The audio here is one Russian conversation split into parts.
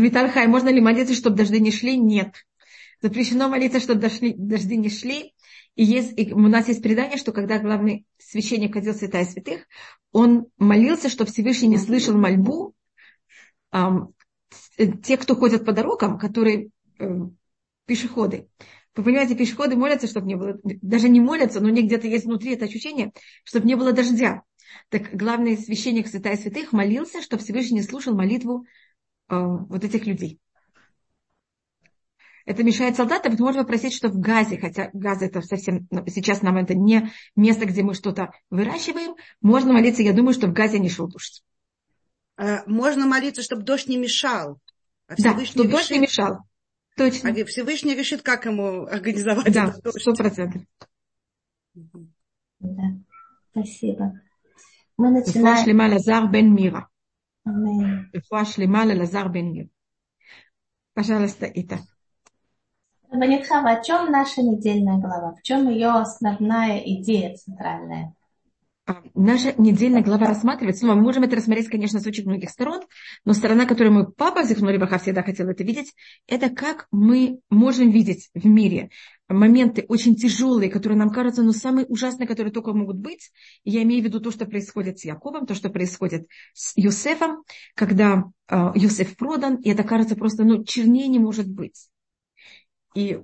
Виталь Хай, можно ли молиться, чтобы дожди не шли? Нет. Запрещено молиться, чтобы дошли, дожди не шли. И, есть, и у нас есть предание, что когда главный священник ходил святая святых, он молился, чтобы Всевышний не слышал мольбу эм, те, кто ходят по дорогам, которые э, пешеходы. Вы понимаете, пешеходы молятся, чтобы не было, даже не молятся, но у них где-то есть внутри это ощущение, чтобы не было дождя. Так главный священник святая святых молился, чтобы Всевышний не слушал молитву э, Э, вот этих людей. Это мешает солдатам, ведь можно попросить, что в Газе, хотя Газа это совсем, ну, сейчас нам это не место, где мы что-то выращиваем, можно молиться, я думаю, что в Газе не шел дождь. Э, можно молиться, чтобы дождь не мешал. А да, чтобы решит, дождь не мешал. Точно. А Всевышний решит, как ему организовать да, этот дождь. 100%. Да, спасибо. Мы начинаем. Мира. רפואה שלמה ללזר בן מירה. Пожалуйста, Ита. Ванитхава, о чем наша недельная глава? В чем ее основная идея центральная? А, наша недельная глава рассматривается, ну, мы можем это рассмотреть, конечно, с очень многих сторон, но сторона, которую мы, папа Зихнули Баха всегда хотел это видеть, это как мы можем видеть в мире моменты очень тяжелые, которые нам кажутся, ну, самые ужасные, которые только могут быть. Я имею в виду то, что происходит с Яковом, то, что происходит с Юсефом, когда э, Юсеф продан, и это кажется просто, ну, чернее не может быть. И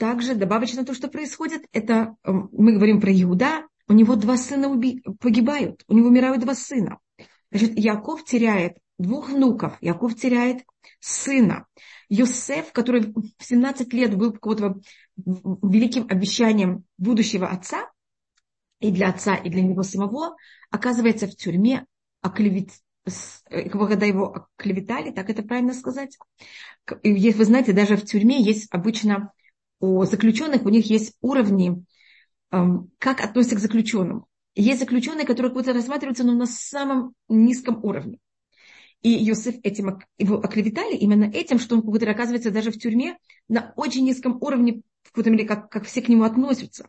также добавочно то, что происходит, это мы говорим про Иуда, у него два сына уби... погибают, у него умирают два сына. Значит, Яков теряет двух внуков, Яков теряет сына. Йосеф, который в 17 лет был какого-то великим обещанием будущего отца, и для отца, и для него самого, оказывается в тюрьме, оклевет, э, когда его клеветали, так это правильно сказать. Вы знаете, даже в тюрьме есть обычно у заключенных, у них есть уровни, как относятся к заключенным. Есть заключенные, которые как будто рассматриваются но на самом низком уровне. И Йосеф этим его оклеветали именно этим, что он как будто оказывается даже в тюрьме на очень низком уровне, в какой-то мере, как, как все к нему относятся.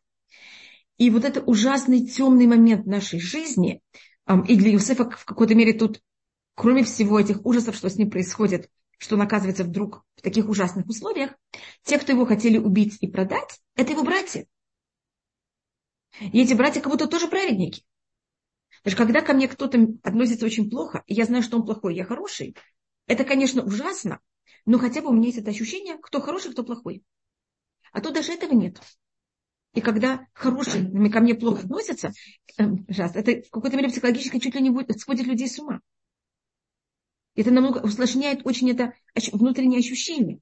И вот это ужасный темный момент нашей жизни, эм, и для Йосефа в какой-то мере тут кроме всего этих ужасов, что с ним происходит, что он оказывается вдруг в таких ужасных условиях, те, кто его хотели убить и продать, это его братья. И эти братья как будто тоже праведники. Даже когда ко мне кто-то относится очень плохо, и я знаю, что он плохой, я хороший, это, конечно, ужасно, но хотя бы у меня есть это ощущение, кто хороший, кто плохой. А то даже этого нет. И когда хороший ко мне плохо относятся, э, это в какой-то мере психологически чуть ли не будет, сводит людей с ума. Это намного усложняет очень это внутреннее ощущение.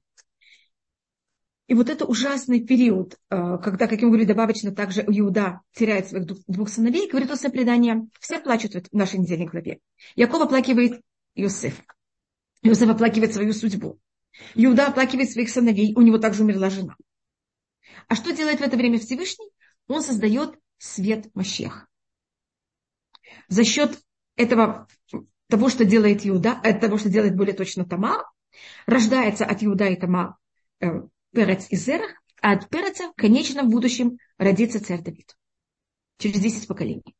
И вот это ужасный период, э, когда, как я говорю, добавочно также Иуда теряет своих двух сыновей, говорит о предание, все плачут в нашей недельной главе. Яков оплакивает Иосиф. Иосиф оплакивает свою судьбу. Иуда оплакивает своих сыновей, у него также умерла жена. А что делает в это время Всевышний? Он создает свет Мащех. За счет этого того, что делает Иуда, от того, что делает более точно Тама, рождается от Иуда и Тама э, Перец и Зерах, а от конечно, в будущем родится царь Давид. Через 10 поколений.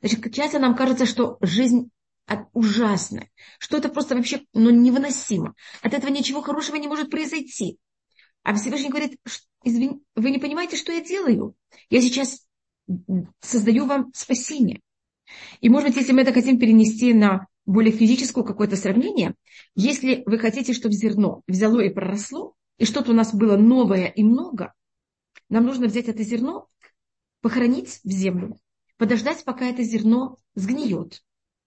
Значит, часто нам кажется, что жизнь ужасная, что это просто вообще ну, невыносимо. От этого ничего хорошего не может произойти. А Всевышний говорит, извини, вы не понимаете, что я делаю? Я сейчас создаю вам спасение. И, может быть, если мы это хотим перенести на более физическое какое-то сравнение, если вы хотите, чтобы зерно взяло и проросло, и что-то у нас было новое и много, нам нужно взять это зерно, похоронить в землю, подождать, пока это зерно сгниет.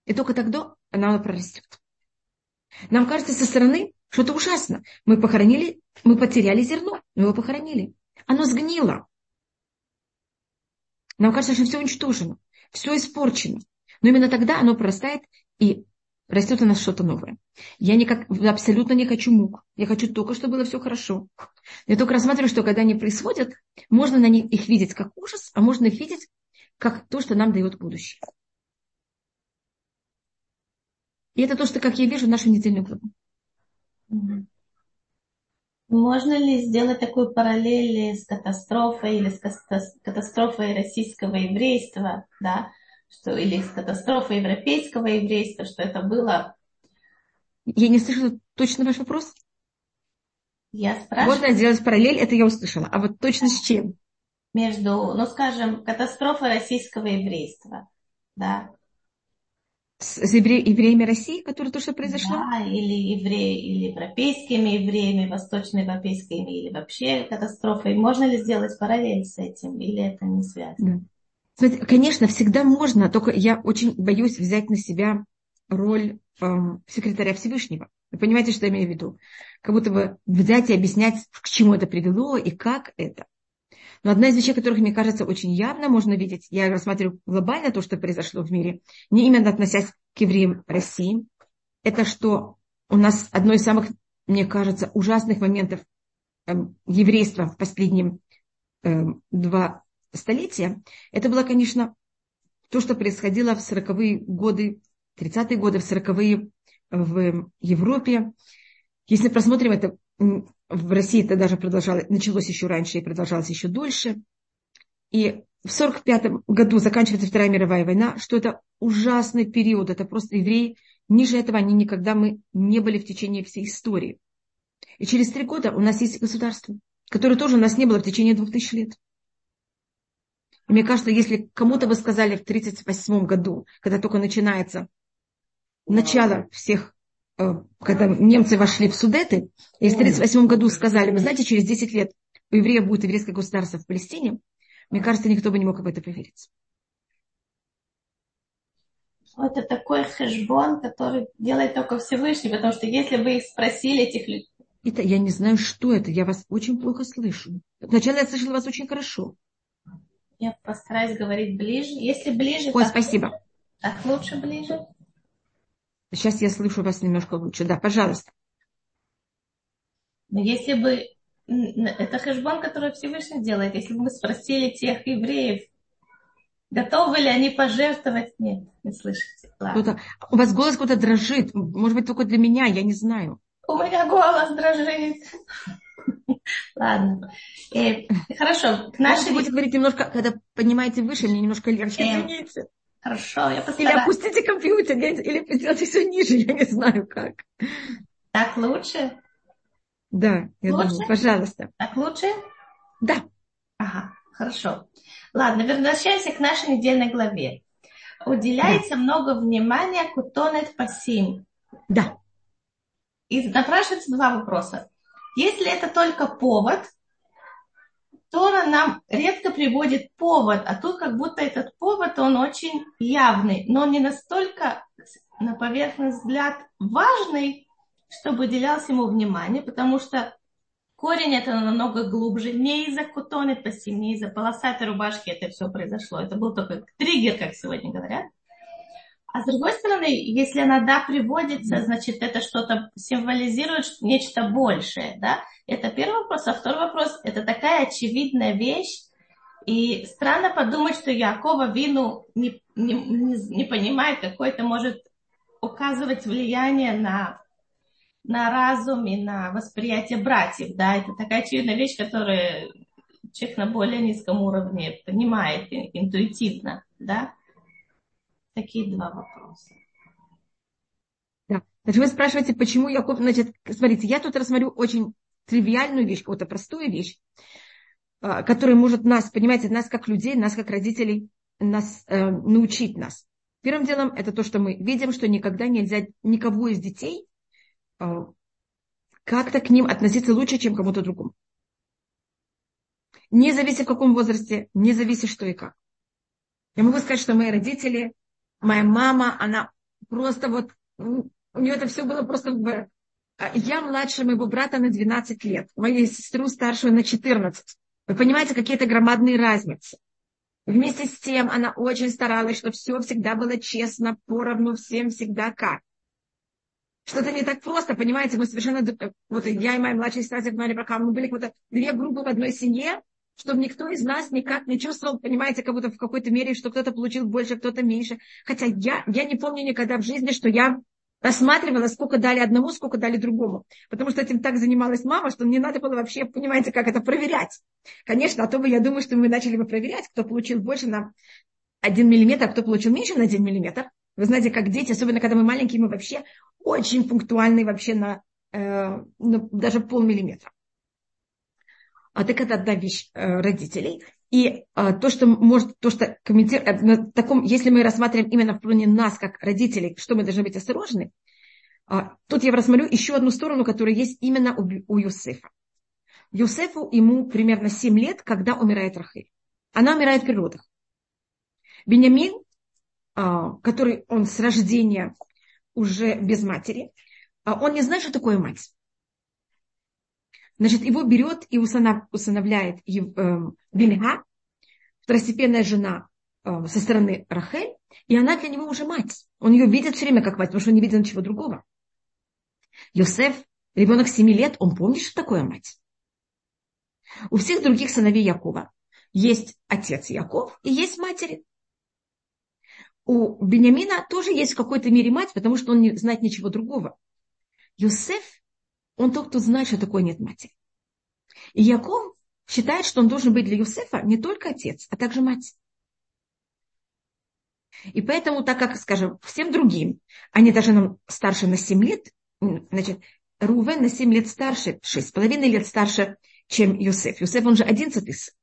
И только тогда оно прорастет. Нам кажется со стороны, что это ужасно. Мы похоронили, мы потеряли зерно, мы его похоронили. Оно сгнило. Нам кажется, что все уничтожено все испорчено. Но именно тогда оно прорастает и растет у нас что-то новое. Я никак, абсолютно не хочу мук. Я хочу только, чтобы было все хорошо. Я только рассматриваю, что когда они происходят, можно на них их видеть как ужас, а можно их видеть как то, что нам дает будущее. И это то, что, как я вижу, нашу недельную главу. Можно ли сделать такую параллель с катастрофой или с катастрофой российского еврейства, да, что, или с катастрофой европейского еврейства, что это было Я не слышала точно ваш вопрос. Я спрашиваю. Можно сделать параллель, это я услышала. А вот точно с чем? Между, ну скажем, катастрофой российского еврейства. Да. С, с евре, евреями России, которое то, что произошло? Да, или евреи, или европейскими евреями, восточноевропейскими, или вообще катастрофой. Можно ли сделать параллель с этим, или это не связано? Да. Смотрите, конечно, всегда можно, только я очень боюсь взять на себя роль э, секретаря Всевышнего. Вы понимаете, что я имею в виду? Как будто бы взять и объяснять, к чему это привело и как это. Но одна из вещей, которых, мне кажется, очень явно можно видеть, я рассматриваю глобально то, что произошло в мире, не именно относясь к евреям России, это что у нас одно из самых, мне кажется, ужасных моментов э, еврейства в последние э, два столетия, это было, конечно, то, что происходило в 40-е годы, 30-е годы, в 40-е в Европе. Если просмотрим это в России, это даже продолжалось, началось еще раньше и продолжалось еще дольше. И в 1945 году заканчивается Вторая мировая война, что это ужасный период, это просто евреи, ниже этого они никогда мы не были в течение всей истории. И через три года у нас есть государство, которое тоже у нас не было в течение двух тысяч лет. Мне кажется, если кому-то вы сказали в 1938 году, когда только начинается начало всех, э, когда немцы вошли в Судеты, и в 1938 году сказали, вы знаете, через 10 лет у евреев будет еврейское государство в Палестине, мне кажется, никто бы не мог в это поверить. Это такой хэшбон, который делает только Всевышний, потому что если вы их спросили, этих людей... Это, я не знаю, что это, я вас очень плохо слышу. Сначала я слышала вас очень хорошо. Я постараюсь говорить ближе. Если ближе... Ой, так, спасибо. Так лучше ближе? Сейчас я слышу вас немножко лучше. Да, пожалуйста. Но если бы... Это хэшбон, который Всевышний делает. Если бы мы спросили тех евреев, готовы ли они пожертвовать? Нет, не слышите. Ладно. У вас голос куда-то дрожит. Может быть, только для меня, я не знаю. У меня голос дрожит. Ладно. Э, хорошо. К нашей... Будете говорить немножко, когда поднимаете выше, мне немножко легче, э, извините. Хорошо, я постараюсь. Или опустите компьютер, или сделайте все ниже, я не знаю как. Так лучше? Да, я лучше? думаю, пожалуйста. Так лучше? Да. Ага, хорошо. Ладно, возвращаемся к нашей недельной главе. Уделяется да. много внимания кутонет пасим. Да. И напрашивается два вопроса. Если это только повод, Тора нам редко приводит повод, а тут как будто этот повод, он очень явный, но не настолько на поверхность взгляд важный, чтобы уделялось ему внимание, потому что корень это намного глубже. Не из-за кутоны пассим, не из-за полосатой рубашки это все произошло. Это был только триггер, как сегодня говорят. А с другой стороны, если она да приводится, значит это что-то символизирует нечто большее, да? Это первый вопрос. А второй вопрос, это такая очевидная вещь, и странно подумать, что Якова Вину не, не, не, понимает, какое это может указывать влияние на, на разум и на восприятие братьев. Да? Это такая очевидная вещь, которую человек на более низком уровне понимает интуитивно. Да? Такие два вопроса. Да. Значит, вы спрашиваете, почему Яков... Значит, смотрите, я тут рассмотрю очень тривиальную вещь, какую-то простую вещь, а, которая может нас, понимаете, нас как людей, нас как родителей, нас э, научить нас. Первым делом это то, что мы видим, что никогда нельзя никого из детей э, как-то к ним относиться лучше, чем кому-то другому. Не зависит в каком возрасте, не зависит что и как. Я могу сказать, что мои родители, моя мама, она просто вот, у нее это все было просто а я младше моего брата на 12 лет, мою сестру старшую на 14. Вы понимаете, какие-то громадные разницы. Вместе с тем она очень старалась, чтобы все всегда было честно, поровну, всем всегда как. Что-то не так просто, понимаете, мы совершенно, вот я и моя младшая сестра Зигмари Брахам, мы были как две группы в одной семье, чтобы никто из нас никак не чувствовал, понимаете, как будто в какой-то мере, что кто-то получил больше, кто-то меньше. Хотя я, я не помню никогда в жизни, что я рассматривала, сколько дали одному, сколько дали другому. Потому что этим так занималась мама, что мне надо было вообще, понимаете, как это проверять. Конечно, а то бы я думаю, что мы начали бы проверять, кто получил больше на один миллиметр, а кто получил меньше на один миллиметр. Вы знаете, как дети, особенно когда мы маленькие, мы вообще очень пунктуальный вообще на, э, на даже полмиллиметра. А так это одна вещь э, родителей. И а, то, что может, то, что комментирует, э, на таком, если мы рассматриваем именно в плане нас, как родителей, что мы должны быть осторожны, а, тут я рассмотрю еще одну сторону, которая есть именно у, у Юсефа. Юсефу ему примерно 7 лет, когда умирает Рахель. Она умирает в родах. Бенямин, а, который он с рождения уже без матери, а, он не знает, что такое мать. Значит, его берет и усыновляет эм, Бельга, второстепенная жена э, со стороны Рахель, и она для него уже мать. Он ее видит все время как мать, потому что он не видит ничего другого. Йосеф, ребенок 7 лет, он помнит, что такое мать. У всех других сыновей Якова есть отец Яков и есть матери. У Бениамина тоже есть в какой-то мере мать, потому что он не знает ничего другого. Йосеф он тот, кто знает, что такое нет матери. И Яков считает, что он должен быть для Юсефа не только отец, а также мать. И поэтому, так как, скажем, всем другим, они даже нам старше на 7 лет, значит, Рувен на 7 лет старше, 6,5 лет старше, чем Юсеф. Юсеф, он же 11 сын.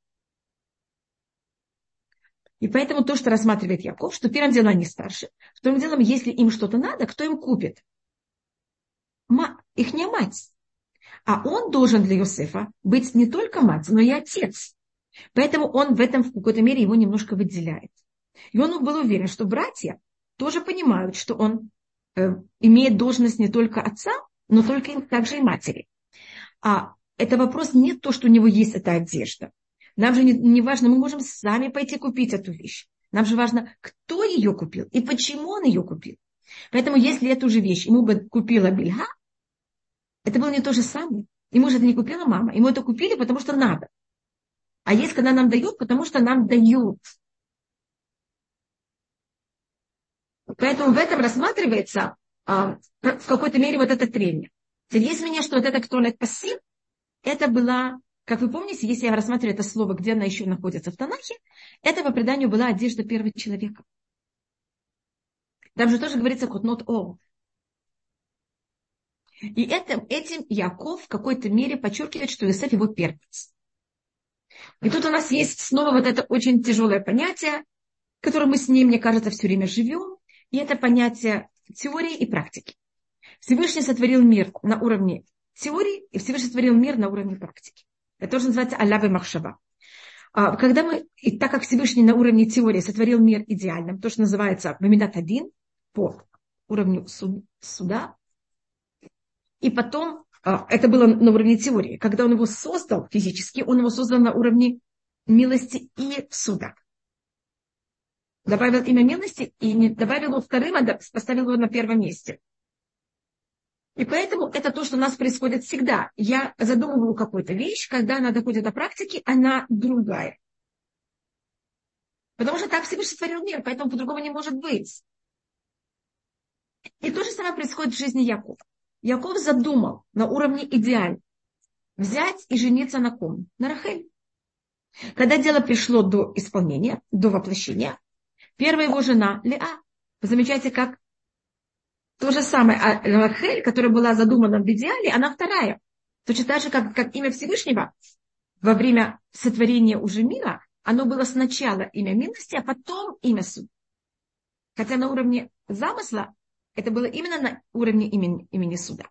И поэтому то, что рассматривает Яков, что первым делом они старше, вторым делом, если им что-то надо, кто им купит? их не мать. А он должен для Иосифа быть не только мать, но и отец. Поэтому он в этом в какой-то мере его немножко выделяет. И он был уверен, что братья тоже понимают, что он э, имеет должность не только отца, но только также и матери. А это вопрос не то, что у него есть эта одежда. Нам же не, не важно, мы можем сами пойти купить эту вещь. Нам же важно, кто ее купил и почему он ее купил. Поэтому если эту же вещь ему бы купила Бельга, это было не то же самое. Ему же это не купила мама. Ему это купили, потому что надо. А есть, когда нам дают, потому что нам дают. Поэтому в этом рассматривается а, в какой-то мере вот это трение. Есть меня, что вот это кто на пассив, это была, как вы помните, если я рассматриваю это слово, где она еще находится в Танахе, это по преданию была одежда первого человека. Там же тоже говорится кот not all. И это, этим Яков в какой-то мере подчеркивает, что Иосиф его первенец. И тут у нас есть снова вот это очень тяжелое понятие, которое мы с ним, мне кажется, все время живем. И это понятие теории и практики. Всевышний сотворил мир на уровне теории, и Всевышний сотворил мир на уровне практики. Это тоже называется алявы махшава. А, когда мы, и так как Всевышний на уровне теории сотворил мир идеальным, то, что называется Мамидат один по уровню суда, и потом, а, это было на уровне теории, когда он его создал физически, он его создал на уровне милости и суда. Добавил имя милости и не добавил его вторым, а поставил его на первом месте. И поэтому это то, что у нас происходит всегда. Я задумываю какую-то вещь, когда она доходит до практики, она другая. Потому что так Всевышний сотворил мир, поэтому по-другому не может быть. И то же самое происходит в жизни Якова. Яков задумал на уровне идеаль взять и жениться на ком? На Рахель. Когда дело пришло до исполнения, до воплощения, первая его жена Леа. Вы замечаете, как то же самое. А Рахель, которая была задумана в идеале, она вторая. Точно так же, как, как имя Всевышнего во время сотворения уже мира, оно было сначала имя милости, а потом имя суд. Хотя на уровне замысла это было именно на уровне имени, имени суда.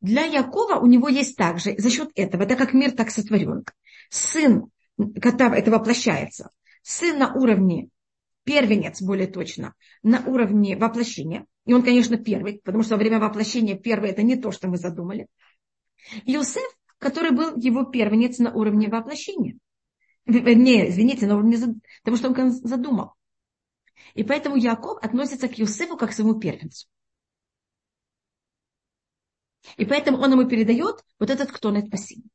Для Якова у него есть также, за счет этого, так как мир так сотворен, сын, когда это воплощается, сын на уровне первенец, более точно, на уровне воплощения. И он, конечно, первый, потому что во время воплощения первый это не то, что мы задумали. Иосиф, который был его первенец на уровне воплощения. Не, извините, на уровне того, что он задумал. И поэтому Яков относится к Юсефу как к своему первенцу. И поэтому он ему передает вот этот кто на спасибо.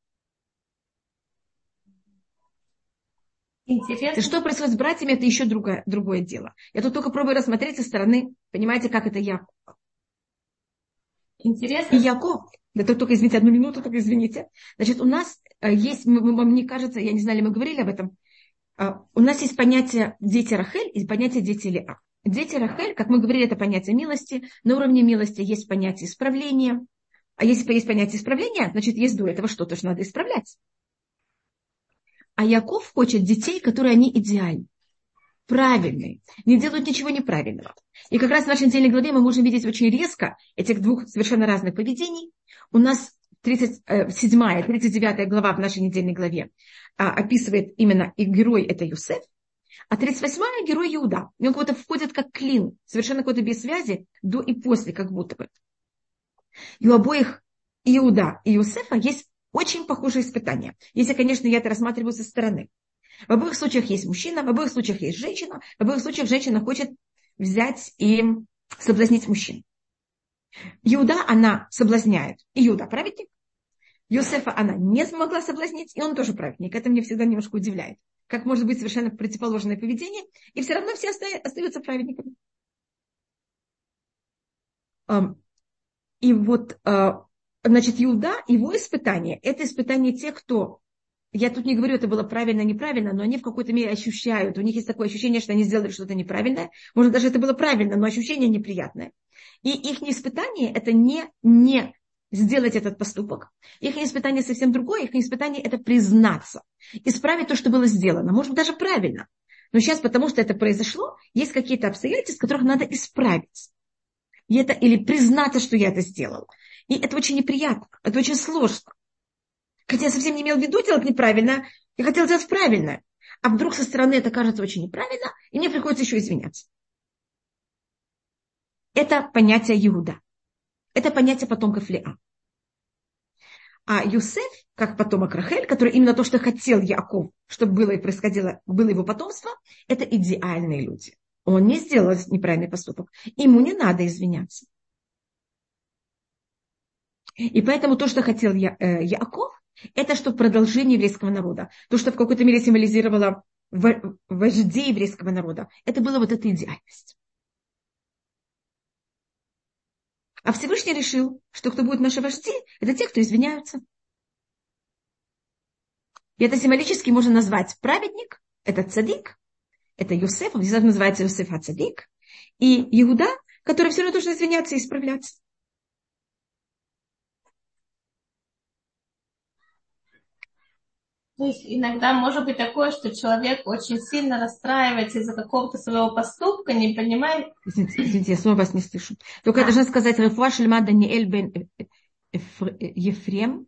Интересно. И что происходит с братьями, это еще другое, другое дело. Я тут только пробую рассмотреть со стороны, понимаете, как это Яков. Интересно. И Яков, да только, извините, одну минуту, только извините. Значит, у нас э, есть, мне кажется, я не знаю, ли мы говорили об этом, у нас есть понятие дети Рахель и понятие дети Леа. дети Рахель, как мы говорили, это понятие милости. На уровне милости есть понятие исправления. А если есть понятие исправления, значит, есть до этого что-то, что надо исправлять. А Яков хочет детей, которые они идеальны, правильные, не делают ничего неправильного. И как раз в нашей недельной главе мы можем видеть очень резко этих двух совершенно разных поведений. У нас 37 э, 39 глава в нашей недельной главе а, описывает именно и герой это Юсеф, а 38-я герой Иуда. И он как будто входит как клин, совершенно какой-то без связи, до и после, как будто бы. И у обоих Иуда и Юсефа есть очень похожие испытания. Если, конечно, я это рассматриваю со стороны. В обоих случаях есть мужчина, в обоих случаях есть женщина, в обоих случаях женщина хочет взять и соблазнить мужчин. Иуда она соблазняет. Иуда праведник. Йосефа она не смогла соблазнить, и он тоже праведник. Это мне всегда немножко удивляет. Как может быть совершенно противоположное поведение, и все равно все остаются праведниками. И вот, а, значит, Иуда, его испытание, это испытание тех, кто я тут не говорю, это было правильно, неправильно, но они в какой-то мере ощущают, у них есть такое ощущение, что они сделали что-то неправильное. Может, даже это было правильно, но ощущение неприятное. И их испытание это не, не сделать этот поступок. Их испытание совсем другое. Их испытание это признаться, исправить то, что было сделано. Может быть, даже правильно. Но сейчас, потому что это произошло, есть какие-то обстоятельства, которых надо исправить. И это, или признаться, что я это сделал. И это очень неприятно, это очень сложно. Хотя я совсем не имел в виду делать неправильно, я хотел делать правильно. А вдруг со стороны это кажется очень неправильно, и мне приходится еще извиняться. Это понятие Иуда. Это понятие потомков Леа. А Юсеф, как потомок Рахель, который именно то, что хотел Яков, чтобы было и происходило, было его потомство, это идеальные люди. Он не сделал неправильный поступок. Ему не надо извиняться. И поэтому то, что хотел Я, э, Яков, это что продолжение еврейского народа. То, что в какой-то мере символизировало вождей еврейского народа. Это была вот эта идеальность. А Всевышний решил, что кто будет наши вожди, это те, кто извиняются. И это символически можно назвать праведник, это цадик, это Юсеф, он называется Юсеф Ацадик, и Иуда, который все равно должен извиняться и исправляться. То есть иногда может быть такое, что человек очень сильно расстраивается из-за какого-то своего поступка, не понимает. Извините, извините я снова вас не слышу. Только а. я должна сказать, Рафуа Шельма Даниэль бен Ефрем.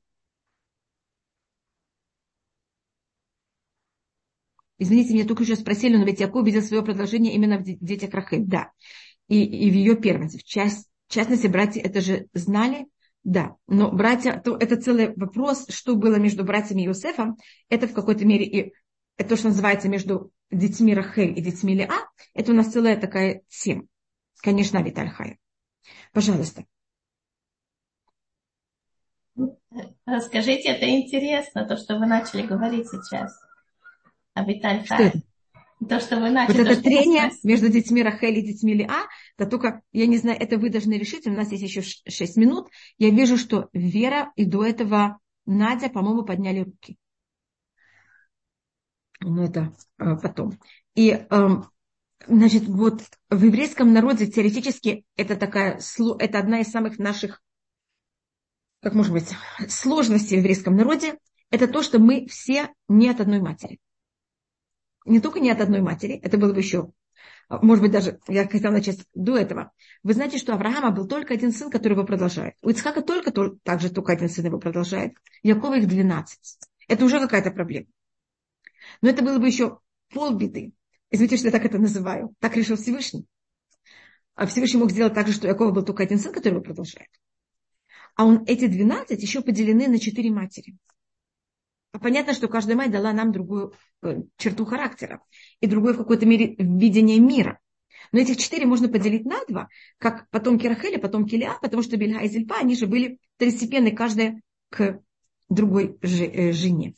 Извините, меня только еще спросили, но ведь Яков видел свое продолжение именно в детях Рахель. Да. И, и в ее первенстве. В, част, в частности, братья это же знали, да, но братья, то это целый вопрос, что было между братьями Иосифом, это в какой-то мере и это то, что называется между детьми Рахель и детьми Леа, это у нас целая такая тема. Конечно, Виталь Хая. Пожалуйста. Расскажите, это интересно, то, что вы начали говорить сейчас. А Виталь Хая. То, что вы начали. Вот это трение между детьми Рахель и детьми Лиа, да только, я не знаю, это вы должны решить, у нас есть еще 6 минут. Я вижу, что Вера и до этого Надя, по-моему, подняли руки. Ну, это э, потом. И, э, значит, вот в еврейском народе теоретически это такая, это одна из самых наших, как может быть, сложностей в еврейском народе, это то, что мы все не от одной матери не только не от одной матери, это было бы еще, может быть, даже, я хотела начать до этого. Вы знаете, что у Авраама был только один сын, который его продолжает. У Ицхака только, также только один сын его продолжает. Якова их 12. Это уже какая-то проблема. Но это было бы еще полбеды. Извините, что я так это называю. Так решил Всевышний. А Всевышний мог сделать так же, что у Якова был только один сын, который его продолжает. А он, эти 12 еще поделены на четыре матери. Понятно, что каждая мать дала нам другую э, черту характера и другое в какой-то мере видение мира. Но этих четыре можно поделить на два, как потомки Рахеля, потомки Леа, потому что Бельга и Зильпа, они же были второстепенны, каждая к другой э, жене.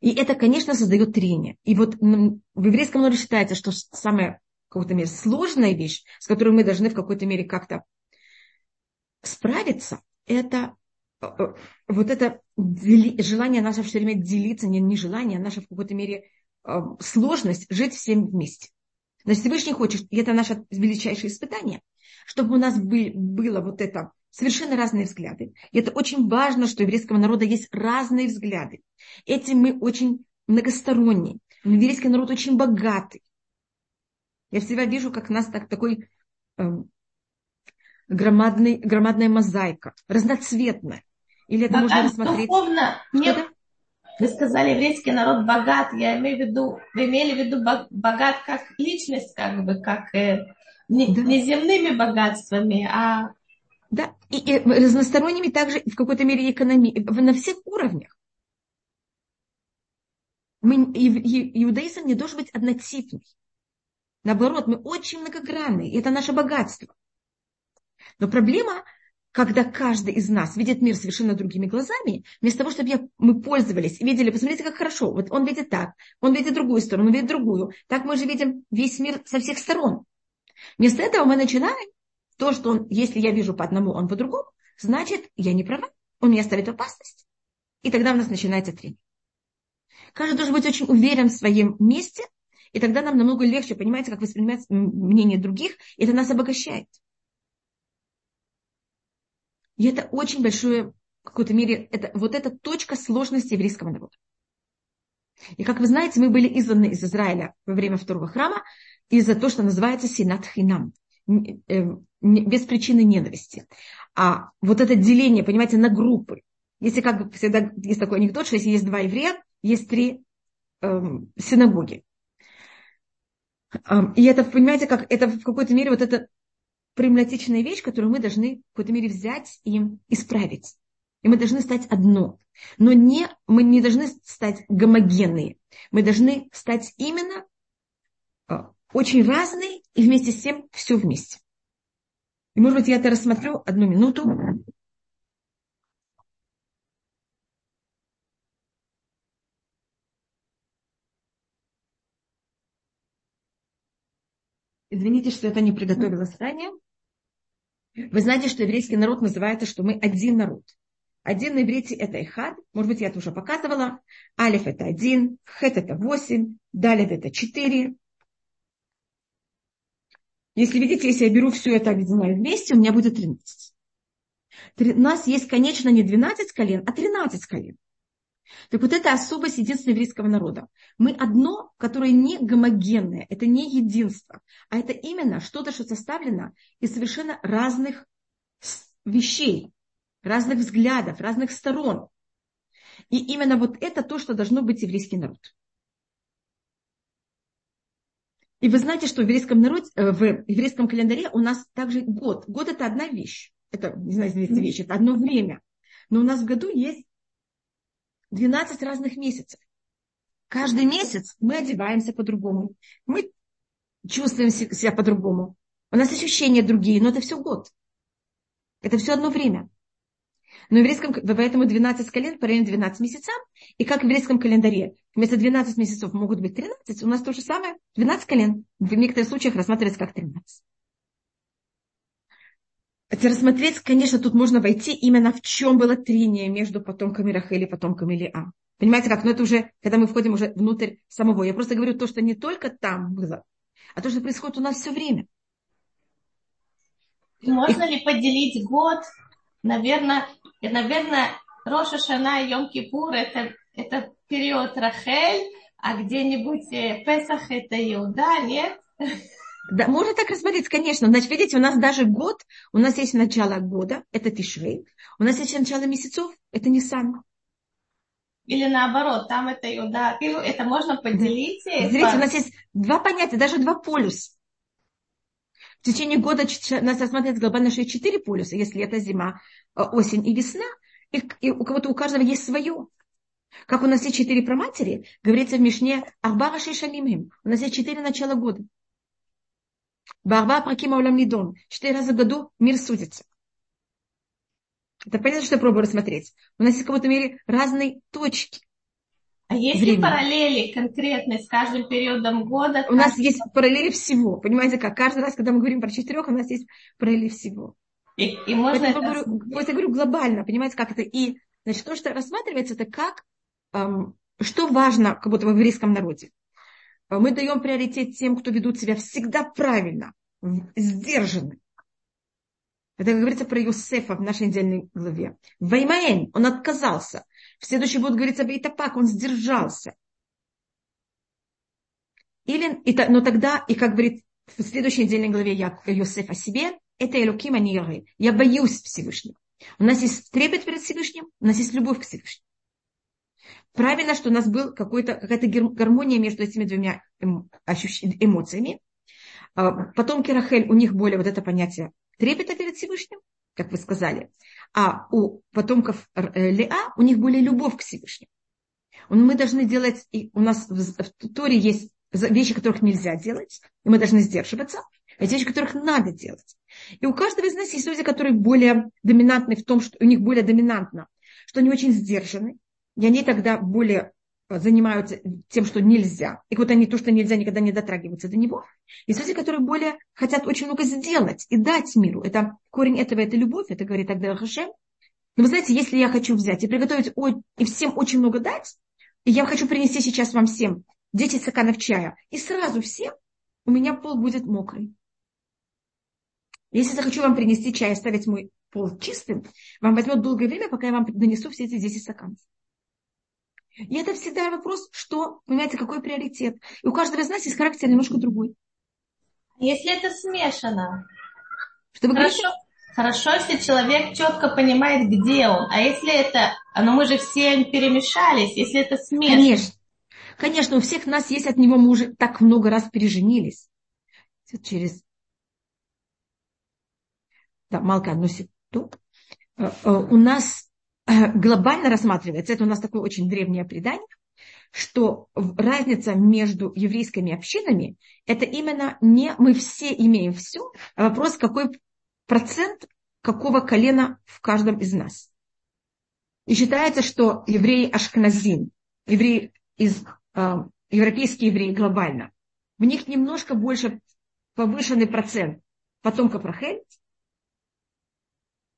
И это, конечно, создает трение. И вот в еврейском народе считается, что самая в какой-то мере сложная вещь, с которой мы должны в какой-то мере как-то справиться, это э, вот это желание наше все время делиться, не, не желание, а наша в какой-то мере э, сложность жить всем вместе. Значит, Всевышний хочет, и это наше величайшее испытание, чтобы у нас был, было вот это совершенно разные взгляды. И это очень важно, что у еврейского народа есть разные взгляды. Этим мы очень многосторонние. Еврейский народ очень богатый. Я всегда вижу, как нас так, такой э, громадный, громадная мозаика, разноцветная. Или это а, можно рассмотреть? Духовно, нет, вы сказали, еврейский народ богат. Я имею в виду, вы имели в виду богат как личность, как бы, как э, не, да. не земными богатствами, а... Да, и, и разносторонними также в какой-то мере экономии, на всех уровнях. Мы, иудаизм не должен быть однотипный. Наоборот, мы очень многогранные, и это наше богатство. Но проблема когда каждый из нас видит мир совершенно другими глазами, вместо того, чтобы я, мы пользовались видели, посмотрите, как хорошо, вот он видит так, он видит другую сторону, он видит другую. Так мы же видим весь мир со всех сторон. Вместо этого мы начинаем то, что он, если я вижу по одному, он по-другому, значит, я не права, он меня ставит в опасность. И тогда у нас начинается тренинг. Каждый должен быть очень уверен в своем месте, и тогда нам намного легче, понимаете, как воспринимать мнение других, и это нас обогащает. И это очень большое, в какой-то мере, это, вот эта точка сложности еврейского народа. И как вы знаете, мы были изгнаны из Израиля во время второго храма из-за того, что называется синат хинам, э, без причины ненависти. А вот это деление, понимаете, на группы. Если как всегда есть такой анекдот, что если есть два еврея, есть три эм, синагоги. Эм, и это, понимаете, как это в какой-то мере вот это проблематичная вещь, которую мы должны в какой-то мере взять и исправить. И мы должны стать одно. Но не, мы не должны стать гомогенные. Мы должны стать именно а, очень разные и вместе с тем все вместе. И, может быть, я это рассмотрю одну минуту. Извините, что это не приготовила заранее. Вы знаете, что еврейский народ называется, что мы один народ. Один на иврите это Ихад, может быть, я это уже показывала. Алиф это один, Хет это восемь, Далит это четыре. Если видите, если я беру все это объединяю вместе, у меня будет 13. У нас есть, конечно, не 12 колен, а 13 колен. Так вот это особость единственного еврейского народа. Мы одно, которое не гомогенное, это не единство, а это именно что-то, что составлено из совершенно разных вещей, разных взглядов, разных сторон. И именно вот это то, что должно быть еврейский народ. И вы знаете, что в еврейском народе, э, в еврейском календаре у нас также год. Год это одна вещь. Это, не знаю, извините, вещь, это одно время. Но у нас в году есть 12 разных месяцев. Каждый месяц мы одеваемся по-другому. Мы чувствуем себя по-другому. У нас ощущения другие, но это все год. Это все одно время. Но в еврейском, поэтому 12 колен параллельно 12 месяцам. И как в еврейском календаре вместо 12 месяцев могут быть 13, у нас то же самое. 12 колен в некоторых случаях рассматривается как 13. Рассмотреть, конечно, тут можно войти именно в чем было трение между потомками Рахели и потомками Лиа. Понимаете, как? Но это уже, когда мы входим уже внутрь самого. Я просто говорю то, что не только там было, а то, что происходит у нас все время. Можно ли поделить год? Наверное, наверное, Роша Шана и Йом Кипур это, это период Рахель, а где-нибудь э, Песах это Иуда, нет? Да, можно так рассмотреть, конечно. Значит, видите, у нас даже год, у нас есть начало года, это Тишрей, у нас есть начало месяцев, это не сам. Или наоборот, там это Иуда, это можно поделить. Смотрите, у нас есть два понятия, даже два полюса. В течение года у нас рассматривается глобально, что есть четыре полюса, если это зима, э, осень и весна, и, и у кого-то у каждого есть свое. Как у нас есть четыре проматери, говорится в Мишне Ахбара Шейшалимим. У нас есть четыре начала года. Барба Пракима Улам Лидон. Четыре раза в году мир судится. Это понятно, что я пробую рассмотреть. У нас есть в какой-то мере разные точки. А есть времени. ли параллели конкретные с каждым периодом года? У нас есть параллели всего. Понимаете, как каждый раз, когда мы говорим про четырех, у нас есть параллели всего. И, и можно это... я говорю, я говорю глобально, понимаете, как это. И значит, то, что рассматривается, это как, эм, что важно как будто в еврейском народе. Мы даем приоритет тем, кто ведут себя всегда правильно, сдержанно. Это говорится про Юсефа в нашей недельной главе. Ваймаэн, он отказался. В следующий год говорится Бейтапак, он сдержался. Или, но тогда, и как говорит в следующей недельной главе Йосеф о себе, это Элюким Аниры. Я боюсь Всевышнего. У нас есть трепет перед Всевышним, у нас есть любовь к Всевышнему. Правильно, что у нас была какая-то гармония между этими двумя эм, эмоциями. А, потомки Рахель, у них более вот это понятие трепета перед Всевышним, как вы сказали. А у потомков э, Леа у них более любовь к Всевышнему. Мы должны делать, и у нас в Торе есть вещи, которых нельзя делать, и мы должны сдерживаться, а вещи, которых надо делать. И у каждого из нас есть люди, которые более доминантны в том, что у них более доминантно, что они очень сдержаны, и они тогда более занимаются тем, что нельзя. И вот они то, что нельзя, никогда не дотрагиваются до него. Есть люди, которые более хотят очень много сделать и дать миру. Это корень этого, это любовь, это говорит тогда Хашем. Но вы знаете, если я хочу взять и приготовить и всем очень много дать, и я хочу принести сейчас вам всем 10 стаканов чая, и сразу всем, у меня пол будет мокрый. Если я хочу вам принести чай и оставить мой пол чистым, вам возьмет долгое время, пока я вам донесу все эти 10 стаканов. И это всегда вопрос, что, понимаете, какой приоритет. И у каждого из нас есть характер немножко другой. Если это смешано. Что вы Хорошо. Говорите? Хорошо, если человек четко понимает, где он. А если это, но мы же все перемешались, если это смешано. Конечно. Конечно, у всех нас есть от него, мы уже так много раз переженились. Через... Да, Малка, одну секунду. Э, э, у нас глобально рассматривается, это у нас такое очень древнее предание, что разница между еврейскими общинами, это именно не мы все имеем все, а вопрос, какой процент какого колена в каждом из нас. И считается, что евреи Ашкназин, евреи из э, европейские евреи глобально, в них немножко больше повышенный процент потомков Рахель.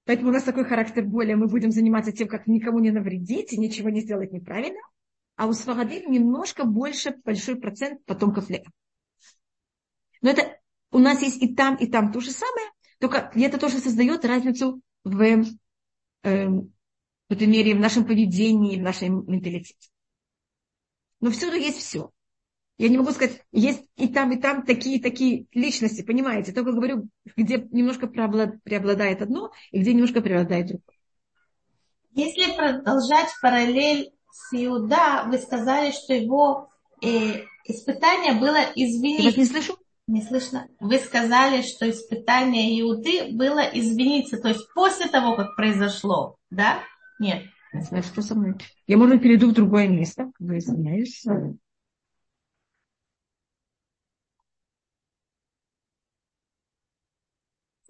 Поэтому у нас такой характер более, мы будем заниматься тем, как никому не навредить и ничего не сделать неправильно. А у Сфарадим немножко больше, большой процент потомков Лея. Но это у нас есть и там, и там то же самое, только это тоже создает разницу в, э, в этой мере в нашем поведении, в нашем менталитете. Но всюду есть все. Я не могу сказать, есть и там, и там такие, такие личности, понимаете? Только говорю, где немножко преобладает одно, и где немножко преобладает другое. Если продолжать параллель с Иуда, вы сказали, что его э, испытание было извинить. Я вас не слышу? Не слышно. Вы сказали, что испытание Иуды было извиниться, то есть после того, как произошло, да? Нет. Не знаю, что со мной. Я, может, перейду в другое место. Вы извиняюсь.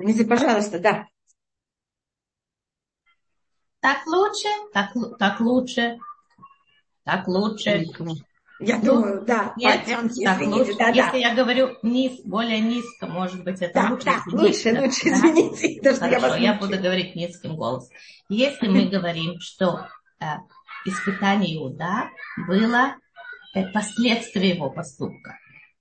Извините, пожалуйста, да. Так лучше? Так, так лучше. Так лучше. Я думаю, да. Нет, пойдемте, так, извините, лучше, да, если да. я говорю низ, более низко, может быть, это да, лучше. Да, лучше, лучше, извините. Хорошо, я, вас я буду говорить низким голосом. Если мы говорим, что э, испытание Иуда было э, последствием его поступка.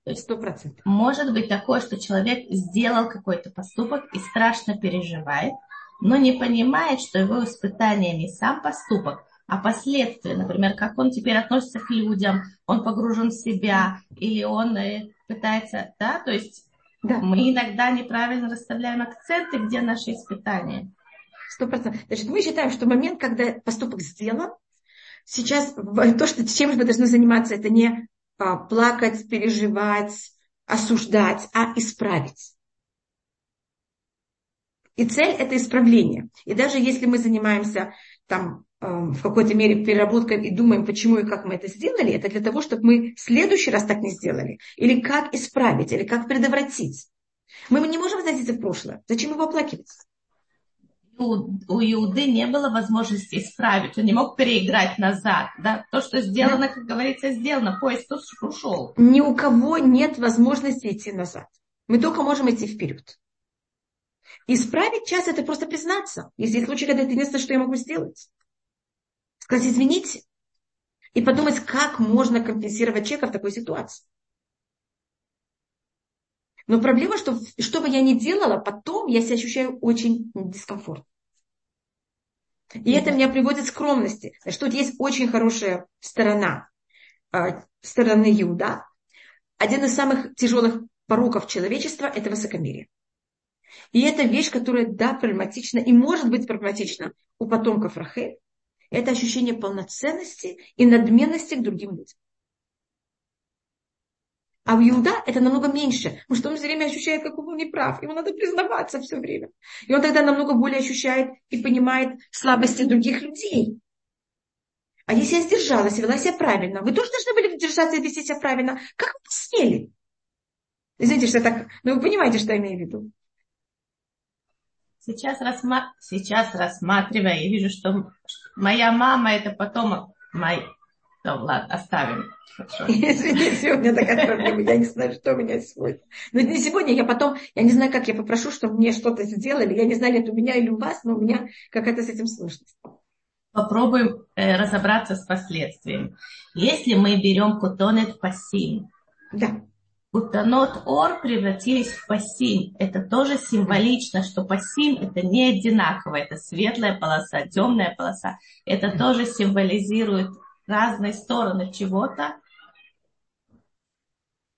То есть, 100%. Может быть такое, что человек сделал какой-то поступок и страшно переживает, но не понимает, что его испытание не сам поступок, а последствия, например, как он теперь относится к людям, он погружен в себя, или он э, пытается, да, то есть да. мы иногда неправильно расставляем акценты, где наши испытания. Сто процентов. Значит, мы считаем, что момент, когда поступок сделан, сейчас то, что, чем мы должны заниматься, это не плакать, переживать, осуждать, а исправить. И цель – это исправление. И даже если мы занимаемся там Эм, в какой-то мере переработкой и думаем, почему и как мы это сделали, это для того, чтобы мы в следующий раз так не сделали. Или как исправить, или как предотвратить. Мы не можем относиться в прошлое. Зачем его оплакивать? У, Иуды не было возможности исправить. Он не мог переиграть назад. Да? То, что сделано, как говорится, сделано. Поезд ушел. Ни у кого нет возможности идти назад. Мы только можем идти вперед. Исправить час – это просто признаться. Если есть случай, когда это единственное, что я могу сделать сказать, извините, и подумать, как можно компенсировать человека в такой ситуации. Но проблема, что что бы я ни делала, потом я себя ощущаю очень дискомфортно. И это меня приводит к скромности. Что тут есть очень хорошая сторона, а, стороны Иуда. Один из самых тяжелых пороков человечества – это высокомерие. И это вещь, которая, да, проблематична и может быть проблематична у потомков Рахель. Это ощущение полноценности и надменности к другим людям. А у Иуда это намного меньше, потому что он все время ощущает, как он не прав. Ему надо признаваться все время. И он тогда намного более ощущает и понимает слабости других людей. А если я сдержалась и вела себя правильно, вы тоже должны были держаться и вести себя правильно. Как вы посмели? Извините, что я так... Ну, вы понимаете, что я имею в виду. Сейчас, рассма... Сейчас рассматривая, я вижу, что моя мама это потомок мой. Ну, ладно, оставим. Извините, у меня такая проблема. Я не знаю, что у меня сегодня. Но не сегодня, я потом, я не знаю, как я попрошу, чтобы мне что-то сделали. Я не знаю, это у меня или у вас, но у меня какая-то с этим сложность. Попробуем э, разобраться с последствиями. Если мы берем кутонет пассин, да. кутонот ор превратились в пассин. Это тоже символично, что пассин это не одинаково. Это светлая полоса, темная полоса. Это тоже символизирует разные стороны чего-то.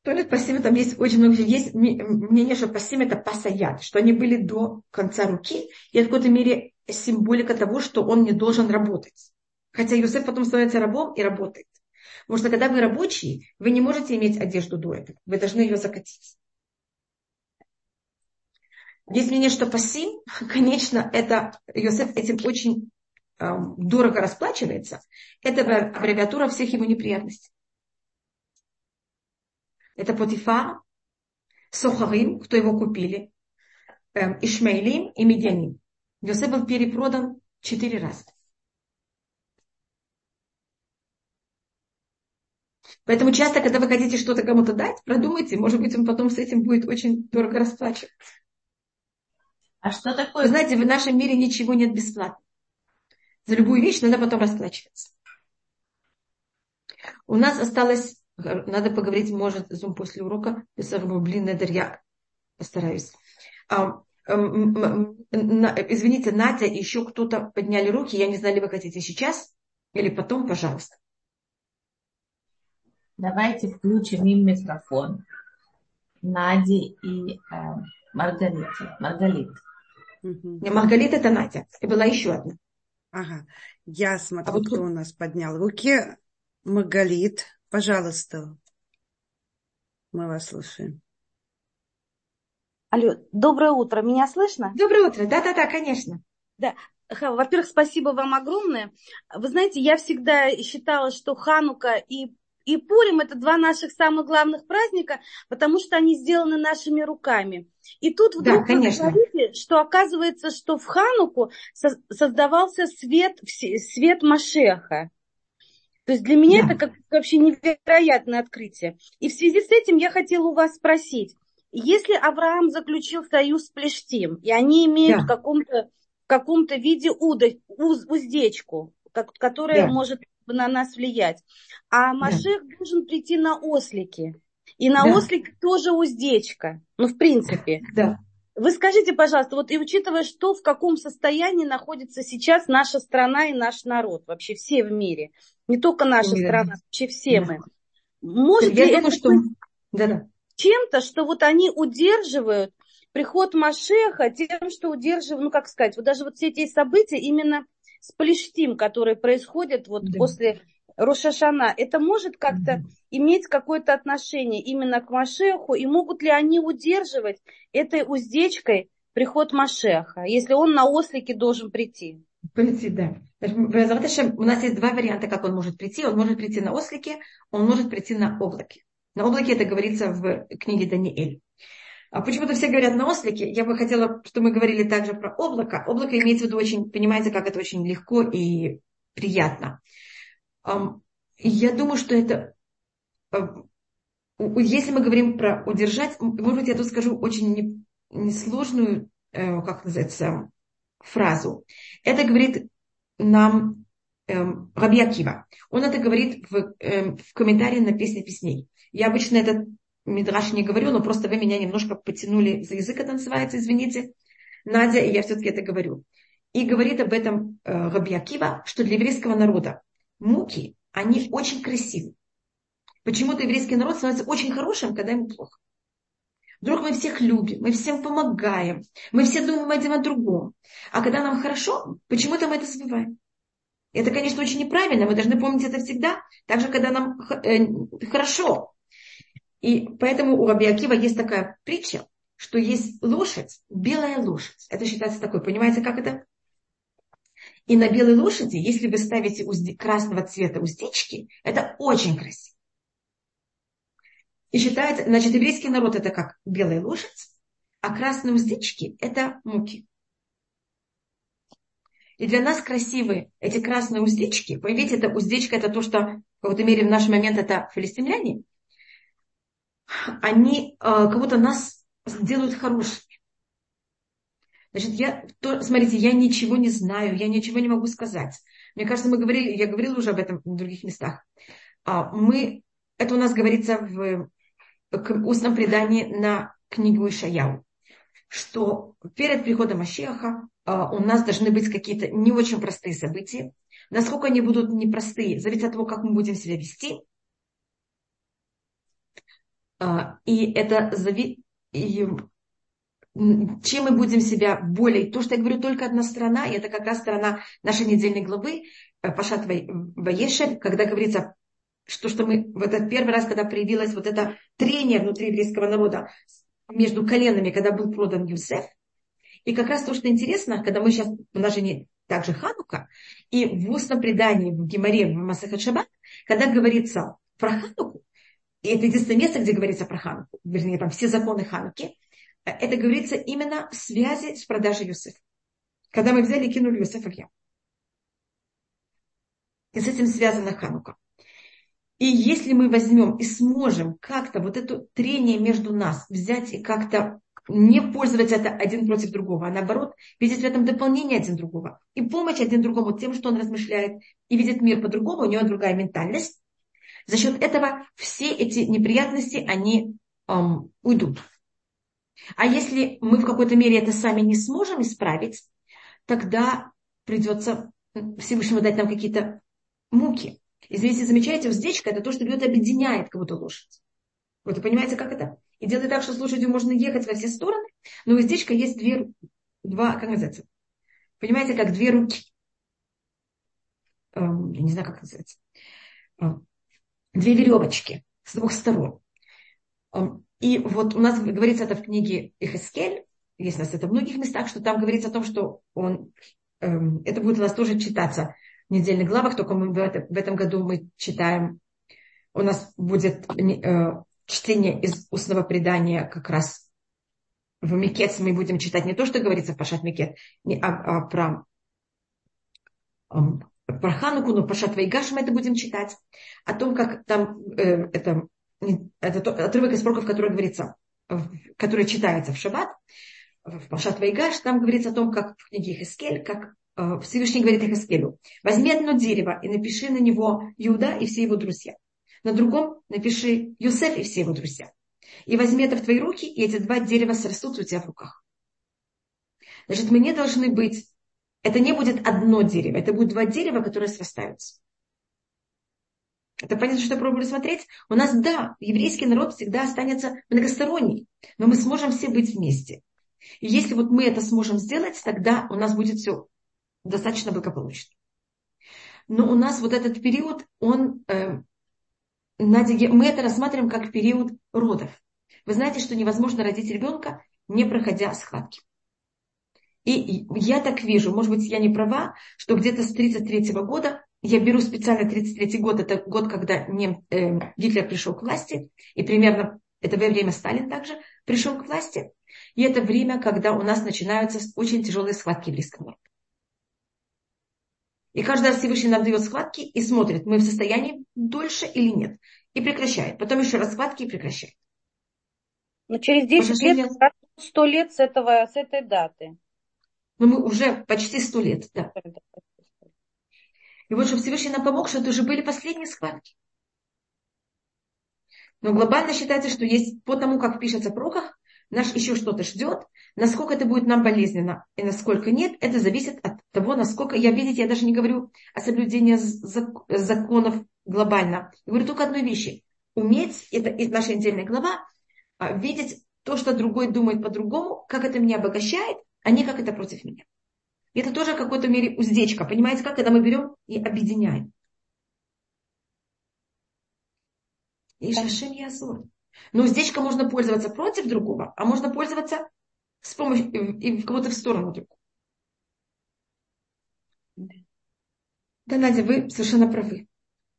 Туалет пассим, там есть очень много, есть мнение, что пассим это пасаят, что они были до конца руки, и в какой-то мере символика того, что он не должен работать. Хотя Юсеф потом становится рабом и работает. Потому что когда вы рабочий, вы не можете иметь одежду до этого. Вы должны ее закатить. Есть мнение, что пассим, конечно, это Йосеф этим очень дорого расплачивается, это аббревиатура всех его неприятностей. Это Потифар, Сохарим, кто его купили, эм, Ишмаилим и Медианим. Йосеф был перепродан четыре раза. Поэтому часто, когда вы хотите что-то кому-то дать, продумайте, может быть, он потом с этим будет очень дорого расплачиваться. А что такое? Вы знаете, в нашем мире ничего нет бесплатно. За любую вещь надо потом расплачиваться. У нас осталось, надо поговорить, может, зум после урока, блин, это я постараюсь. А, извините, Надя еще кто-то подняли руки, я не знаю, ли вы хотите сейчас или потом, пожалуйста. Давайте включим им микрофон. Нади и э, Маргарите. Маргалит. Маргалит это Надя. И была еще одна. Ага, я смотрю, а вот... кто у нас поднял руки. Магалит, пожалуйста. Мы вас слушаем. Алло, доброе утро, меня слышно? Доброе утро, да-да-да, конечно. Да, во-первых, спасибо вам огромное. Вы знаете, я всегда считала, что Ханука и и Пурим – это два наших самых главных праздника, потому что они сделаны нашими руками. И тут вдруг да, конечно. вы говорите, что оказывается, что в Хануку создавался свет, свет Машеха. То есть для меня да. это как вообще невероятное открытие. И в связи с этим я хотела у вас спросить, если Авраам заключил союз с Плештим, и они имеют да. в каком-то каком-то виде уда, уз, уздечку, как, которая да. может на нас влиять. А Машех да. должен прийти на ослике. И на да. ослике тоже уздечка. Ну, в принципе. Да. Вы скажите, пожалуйста, вот и учитывая, что в каком состоянии находится сейчас наша страна и наш народ, вообще все в мире, не только наша да. страна, вообще все да. мы. Может Я ли думаю, это что... да. чем-то, что вот они удерживают приход Машеха тем, что удерживают, ну как сказать, вот даже вот все эти события именно с Плештим, которые происходят вот да. после Рошашана, это может как-то да. иметь какое-то отношение именно к Машеху, и могут ли они удерживать этой уздечкой приход Машеха, если он на ослике должен прийти? Прийти, да. У нас есть два варианта, как он может прийти. Он может прийти на ослике, он может прийти на облаке. На облаке это говорится в книге Даниэль. А почему-то все говорят на ослике. Я бы хотела, чтобы мы говорили также про облако. Облако имеется в виду очень, понимаете, как это очень легко и приятно. Я думаю, что это, если мы говорим про удержать, может быть, я тут скажу очень несложную, э, как называется, фразу. Это говорит нам эм, Раби Акива. Он это говорит в, эм, в комментарии на песне песней. Я обычно это Мидраш не говорю, но просто вы меня немножко потянули за язык, это называется, извините. Надя, и я все-таки это говорю. И говорит об этом э, Раби Акива, что для еврейского народа муки, они очень красивы. Почему-то еврейский народ становится очень хорошим, когда ему плохо. Вдруг мы всех любим, мы всем помогаем, мы все думаем один о другом. А когда нам хорошо, почему-то мы это забываем. Это, конечно, очень неправильно, мы должны помнить это всегда, также когда нам э, хорошо. И поэтому у Раби Акива есть такая притча, что есть лошадь, белая лошадь. Это считается такой, понимаете, как это? И на белой лошади, если вы ставите узде, красного цвета уздечки, это очень красиво. И считается, значит, еврейский народ это как белая лошадь, а красные уздечки это муки. И для нас красивые эти красные уздечки. Понимаете, это уздечка, это то, что в какой-то мере в наш момент это филистимляне. Они э, будто нас делают хорошими. Значит, я, то, смотрите, я ничего не знаю, я ничего не могу сказать. Мне кажется, мы говорили, я говорила уже об этом в других местах. А, мы, это у нас говорится в, в устном предании на книгу Ишаяу, что перед приходом Ашеха а, у нас должны быть какие-то не очень простые события. Насколько они будут непростые, зависит от того, как мы будем себя вести. А, и это зави... чем мы будем себя более... То, что я говорю, только одна сторона, и это как раз сторона нашей недельной главы, э, Пашат Ваешель, когда говорится, что, что мы в этот первый раз, когда проявилось вот это трение внутри еврейского народа между коленами, когда был продан Юсеф, и как раз то, что интересно, когда мы сейчас, у нас же не также Ханука, и в устном предании в Гимаре, в Масахат Шаббат, когда говорится про Хануку, и это единственное место, где говорится про Хануку, вернее, там все законы Хануки, это говорится именно в связи с продажей Юсефа. Когда мы взяли и кинули Юсефа в яму. И с этим связана Ханука. И если мы возьмем и сможем как-то вот это трение между нас взять и как-то не пользоваться это один против другого, а наоборот, видеть в этом дополнение один другого и помощь один другому тем, что он размышляет и видит мир по-другому, у него другая ментальность. За счет этого все эти неприятности, они эм, уйдут. А если мы в какой-то мере это сами не сможем исправить, тогда придется Всевышнему дать нам какие-то муки. Извините, замечаете, уздечка – это то, что берет объединяет кого-то лошадь. Вот вы понимаете, как это? И делает так, что с лошадью можно ехать во все стороны, но у уздечка есть две, два, как называется? Понимаете, как две руки. Эм, я не знаю, как называется. Эм, две веревочки с двух сторон. Эм, и вот у нас говорится это в книге Эхескель, есть у нас это в многих местах, что там говорится о том, что он, эм, это будет у нас тоже читаться в недельных главах, только мы в, это, в этом году мы читаем, у нас будет э, чтение из устного предания как раз в Микец мы будем читать не то, что говорится в Пашат Микет, а, а про, э, про Хануку, но Пашат Вайгаш мы это будем читать, о том, как там э, это это отрывок из пророков, который говорится, который читается в Шаббат, в Пашат Вайгаш, там говорится о том, как в книге Хескель, как э, Всевышний говорит Хескелю, возьми одно дерево и напиши на него Иуда и все его друзья. На другом напиши Юсеф и все его друзья. И возьми это в твои руки, и эти два дерева срастут у тебя в руках. Значит, мы не должны быть, это не будет одно дерево, это будет два дерева, которые срастаются. Это понятно, что я пробую смотреть. У нас, да, еврейский народ всегда останется многосторонний, но мы сможем все быть вместе. И если вот мы это сможем сделать, тогда у нас будет все достаточно благополучно. Но у нас вот этот период, он, э, мы это рассматриваем как период родов. Вы знаете, что невозможно родить ребенка, не проходя схватки. И я так вижу, может быть, я не права, что где-то с 1933 года я беру специально 33 год, это год, когда нем, э, Гитлер пришел к власти, и примерно это время Сталин также пришел к власти. И это время, когда у нас начинаются очень тяжелые схватки в близком народе. И каждый раз Всевышний нам дает схватки и смотрит, мы в состоянии дольше или нет. И прекращает. Потом еще раз схватки и прекращает. Но через 10 лет, 100 лет с, этого, с этой даты. Ну, мы уже почти 100 лет, да. И вот, чтобы Всевышний нам помог, что это уже были последние схватки. Но глобально считается, что есть по тому, как пишется в пророках, нас еще что-то ждет, насколько это будет нам болезненно и насколько нет, это зависит от того, насколько, я, видите, я даже не говорю о соблюдении законов глобально. Я говорю только одной вещи. Уметь, это наша отдельная глава, а, видеть то, что другой думает по-другому, как это меня обогащает, а не как это против меня. И это тоже в какой-то мере уздечка. Понимаете, как когда мы берем и объединяем. И шашим язор. Но уздечка можно пользоваться против другого, а можно пользоваться с помощью и в кого-то в сторону другого. Да, Надя, вы совершенно правы.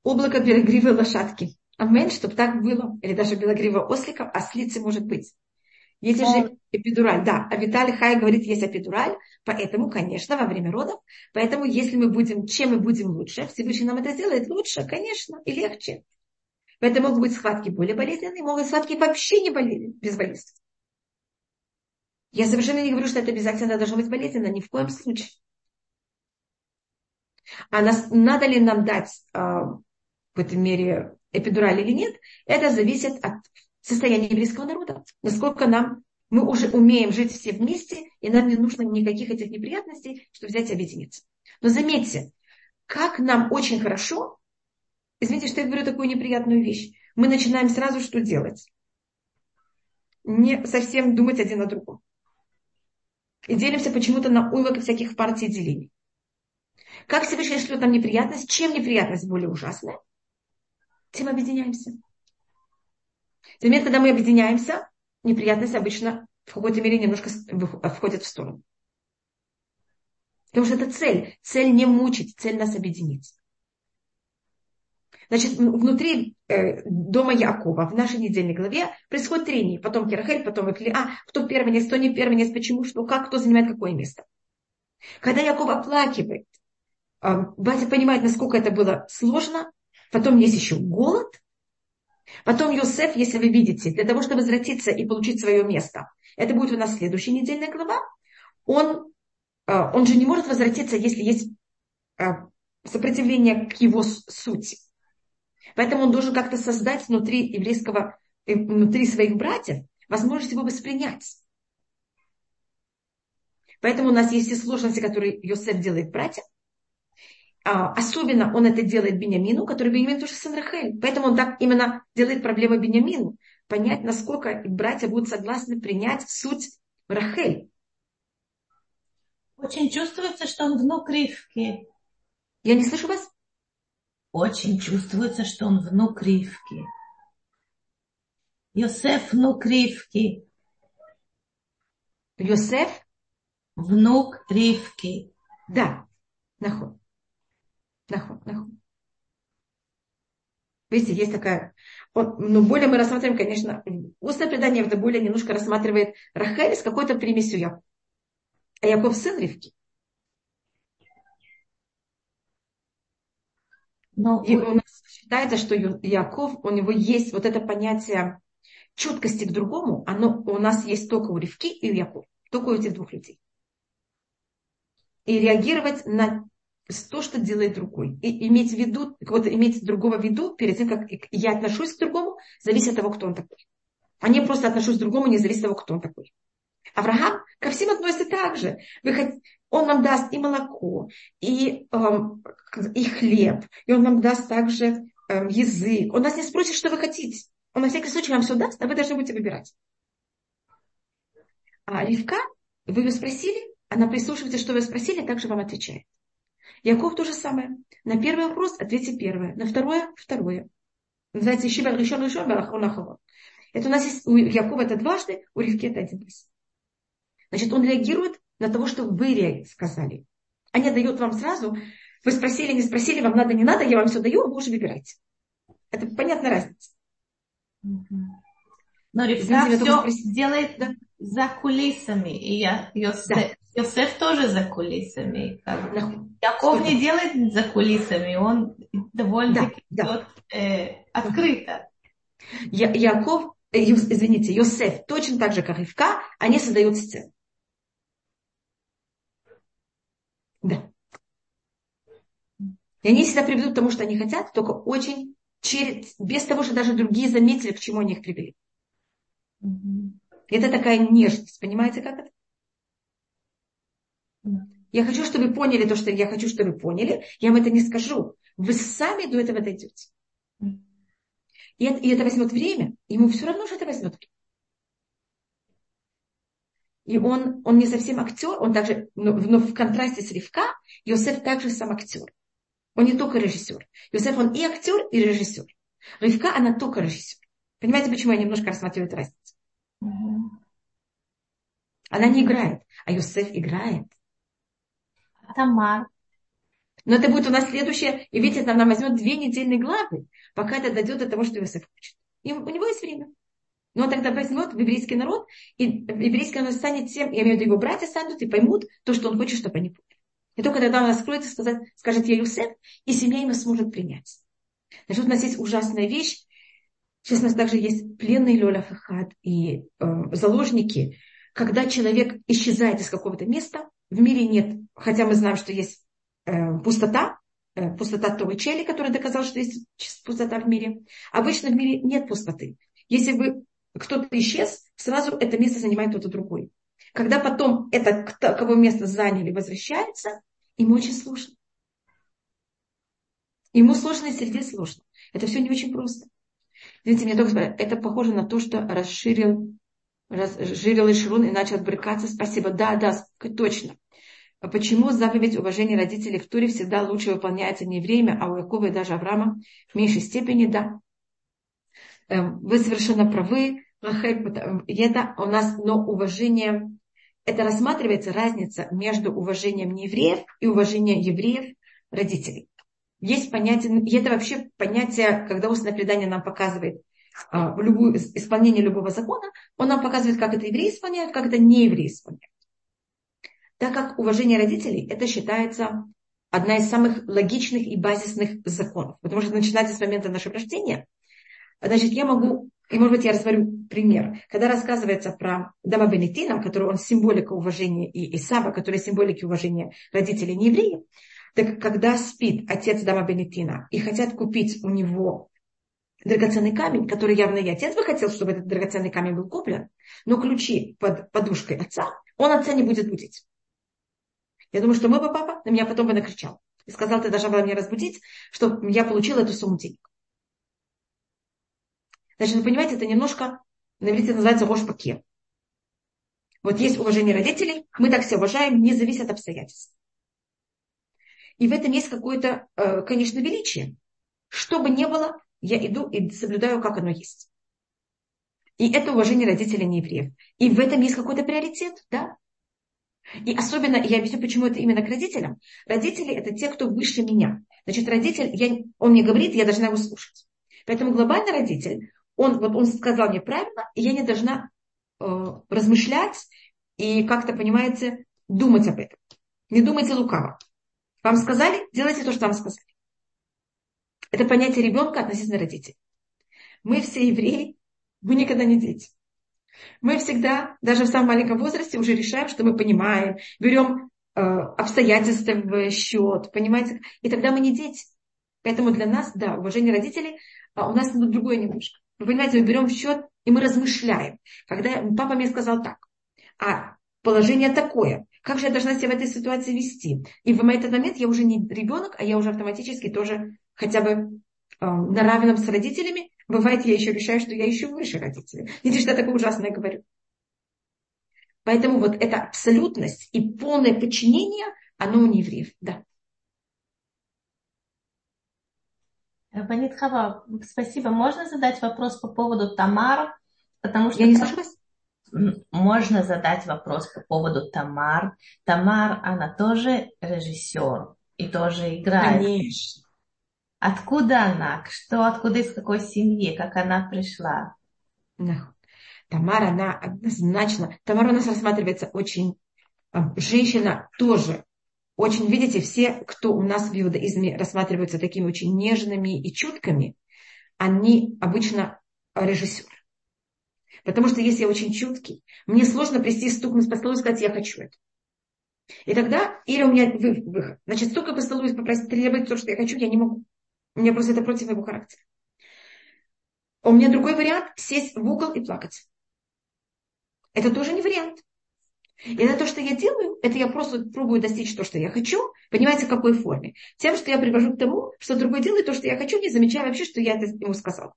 Облако белогривой лошадки. Амен, чтобы так было. Или даже белогривого ослика, ослицы может быть. Если же эпидураль, да, а Виталий Хай говорит, есть эпидураль, поэтому, конечно, во время родов, поэтому если мы будем, чем мы будем лучше, Всевышний нам это сделает лучше, конечно, и легче. Поэтому могут быть схватки более болезненные, могут быть схватки вообще не болезненные, без болезни. Я совершенно не говорю, что это обязательно должно быть болезненно, ни в коем случае. А нас, надо ли нам дать э, в этом мере эпидураль или нет, это зависит от состояние еврейского народа. Насколько нам, мы уже умеем жить все вместе, и нам не нужно никаких этих неприятностей, чтобы взять и объединиться. Но заметьте, как нам очень хорошо, извините, что я говорю такую неприятную вещь, мы начинаем сразу что делать? Не совсем думать один о другом. И делимся почему-то на уймок всяких партий делений. Как Всевышний шлет нам неприятность? Чем неприятность более ужасная? Тем объединяемся. Тем момент, когда мы объединяемся, неприятность обычно в какой-то мере немножко входит в сторону. Потому что это цель. Цель не мучить, цель нас объединить. Значит, внутри э, дома Якова, в нашей недельной главе, происходит трение. Потом Керахель, потом Экли. А, кто первенец, кто не первенец, почему, что, как, кто занимает какое место. Когда Яков оплакивает, э, батя понимает, насколько это было сложно. Потом есть еще голод. Потом Йосеф, если вы видите, для того, чтобы возвратиться и получить свое место, это будет у нас следующая недельная глава, он, э, он же не может возвратиться, если есть э, сопротивление к его сути. Поэтому он должен как-то создать внутри еврейского, э, внутри своих братьев возможность его воспринять. Поэтому у нас есть все сложности, которые Йосеф делает братьям. А, особенно он это делает Бениамину, который Бениамин тоже сын Рахель. Поэтому он так именно делает проблему Бениамину. Понять, насколько братья будут согласны принять суть Рахель. Очень чувствуется, что он внук Ривки. Я не слышу вас? Очень чувствуется, что он внук Ривки. Йосеф внук Ривки. Йосеф? Внук Ривки. Да, наход. Нахуй, нахуй. Видите, есть такая... но ну, более мы рассматриваем, конечно, устное предание это более немножко рассматривает Рахель с какой-то примесью Яков. А Яков сын Ривки. Но и у нас считается, что Яков, у него есть вот это понятие чуткости к другому, оно у нас есть только у Ривки и у Якова, только у этих двух людей. И реагировать на то, что делает другой. И иметь в виду, кого-то иметь другого в виду перед тем, как я отношусь к другому, зависит от того, кто он такой. А не просто отношусь к другому, не зависит от того, кто он такой. Авраам ко всем относится так же. Он нам даст и молоко, и, эм, и хлеб, и он нам даст также эм, язык. Он нас не спросит, что вы хотите. Он на всякий случай вам все даст, а вы должны будете выбирать. А Ривка, вы ее спросили, она прислушивается, что вы спросили, также вам отвечает. Яков то же самое. На первый вопрос ответьте первое, на второе – второе. Называется Ишива решен решен Барахон Это у нас есть, у Якова это дважды, у Ривки это один раз. Значит, он реагирует на того, что вы сказали. А не дает вам сразу, вы спросили, не спросили, вам надо, не надо, я вам все даю, вы уже выбираете. Это понятная разница. Но Ривка все делает да. За кулисами. И я, Йосеф, да. Йосеф тоже за кулисами. Как да. Яков не делает за кулисами, он довольно-таки да, да. э, открыто. Я, Яков, э, извините, Йосеф, точно так же, как Ивка, они создают сцену. Да. И они всегда приведут к тому, что они хотят, только очень через, без того, что даже другие заметили, к чему они их привели. Mm-hmm. Это такая нежность. Понимаете, как это? Я хочу, чтобы вы поняли то, что я хочу, чтобы вы поняли. Я вам это не скажу. Вы сами до этого дойдете. И это, и это возьмет время. Ему все равно, что это возьмет время. И он, он не совсем актер, он также, но, но в контрасте с Ривка, Йосеф также сам актер. Он не только режиссер. Йосеф, он и актер, и режиссер. Ривка, она только режиссер. Понимаете, почему я немножко рассматриваю разницу? Она не играет, а Йосеф играет. А Тамар? Но это будет у нас следующее, и видите, нам, нам возьмет две недельные главы, пока это дойдет до того, что Йосеф хочет. И у него есть время. Но он тогда возьмет еврейский народ, и еврейский народ станет тем, я имею в виду, его братья станут и поймут то, что он хочет, чтобы они поняли. И только тогда он раскроется, сказать, скажет я Юсеф, и семья его сможет принять. Значит, у нас есть ужасная вещь. Сейчас у нас также есть пленные Лёля Фахад и э, заложники. Когда человек исчезает из какого-то места, в мире нет, хотя мы знаем, что есть э, пустота, э, пустота того Чели, который доказал, что есть пустота в мире. Обычно в мире нет пустоты. Если бы кто-то исчез, сразу это место занимает кто-то другой. Когда потом это, кого место заняли, возвращается, ему очень сложно. Ему сложно и среде сложно. Это все не очень просто. Видите, мне только это похоже на то, что расширил, расширил эшелон и начал отбрыкаться. Спасибо. Да, да, точно. А почему заповедь уважения родителей в Туре всегда лучше выполняется не время, а у Якова и даже Авраама в меньшей степени? Да. Эм, вы совершенно правы, это у нас, но уважение, это рассматривается разница между уважением неевреев и уважением евреев родителей. Есть понятие, и это вообще понятие, когда устное предание нам показывает а, любую, исполнение любого закона, он нам показывает, как это евреи исполняют, как это не евреи исполняют. Так как уважение родителей, это считается одна из самых логичных и базисных законов. Потому что начинается с момента нашего рождения – Значит, я могу, и может быть я рассмотрю пример. Когда рассказывается про Дама Бенетина, который он символика уважения, и Исава, который символика уважения родителей не евреев, так когда спит отец Дама Бенетина и хотят купить у него драгоценный камень, который явно и отец бы хотел, чтобы этот драгоценный камень был куплен, но ключи под подушкой отца, он отца не будет будить. Я думаю, что мой бы папа на меня потом бы накричал. И сказал, ты должна была меня разбудить, чтобы я получила эту сумму денег. Значит, вы понимаете, это немножко, на иврите называется гошпаке. Вот есть уважение родителей, мы так все уважаем, не зависит от обстоятельств. И в этом есть какое-то, э, конечно, величие. Что бы ни было, я иду и соблюдаю, как оно есть. И это уважение родителей не евреев. И в этом есть какой-то приоритет, да? И особенно, я объясню, почему это именно к родителям. Родители – это те, кто выше меня. Значит, родитель, я, он мне говорит, я должна его слушать. Поэтому глобальный родитель, он, вот он сказал мне правильно, и я не должна э, размышлять и как-то, понимаете, думать об этом. Не думайте лукаво. Вам сказали, делайте то, что вам сказали. Это понятие ребенка относительно родителей. Мы все евреи, мы никогда не дети. Мы всегда, даже в самом маленьком возрасте, уже решаем, что мы понимаем, берем э, обстоятельства в счет, понимаете? И тогда мы не дети. Поэтому для нас, да, уважение родителей, а у нас другое немножко. Вы понимаете, мы берем в счет и мы размышляем. Когда папа мне сказал так, а положение такое, как же я должна себя в этой ситуации вести? И в этот момент я уже не ребенок, а я уже автоматически тоже хотя бы э, на равном с родителями. Бывает, я еще решаю, что я еще выше родителей. Видите, что я такое ужасное говорю. Поэтому вот эта абсолютность и полное подчинение, оно у евреев, да. Банит Хава, спасибо. Можно задать вопрос по поводу Тамар? Потому что Я не слышу вас. Можно задать вопрос по поводу Тамар. Тамар, она тоже режиссер и тоже играет. Конечно. Откуда она? Что, откуда, из какой семьи? Как она пришла? Тамар, она однозначно... Тамар у нас рассматривается очень... А, женщина тоже очень, видите, все, кто у нас в иудаизме рассматриваются такими очень нежными и чуткими, они обычно режиссеры. Потому что если я очень чуткий, мне сложно прийти, стукнуть по столу и сказать, я хочу это. И тогда, или у меня выход. Значит, стукать по столу и попросить требовать то, что я хочу, я не могу. У меня просто это против моего характера. У меня другой вариант – сесть в угол и плакать. Это тоже не вариант. И это то, что я делаю, это я просто пробую достичь то, что я хочу, понимаете, в какой форме. Тем, что я привожу к тому, что другой делает то, что я хочу, не замечая вообще, что я это ему сказала.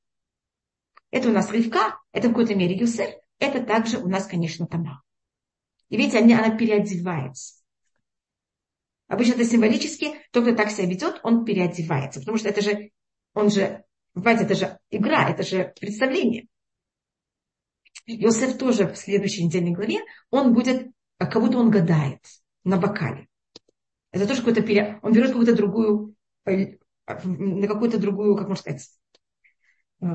Это у нас Ривка, это в какой-то мере Юсеф, это также у нас, конечно, Тама. И видите, она, она переодевается. Обычно это символически, тот, кто так себя ведет, он переодевается. Потому что это же, он же, понимаете, это же игра, это же представление. Иосиф тоже в следующей недельной главе, он будет, а, как будто он гадает на бокале. Это тоже какой-то пере... Он берет какую-то другую, э, на какую-то другую, как можно сказать, э,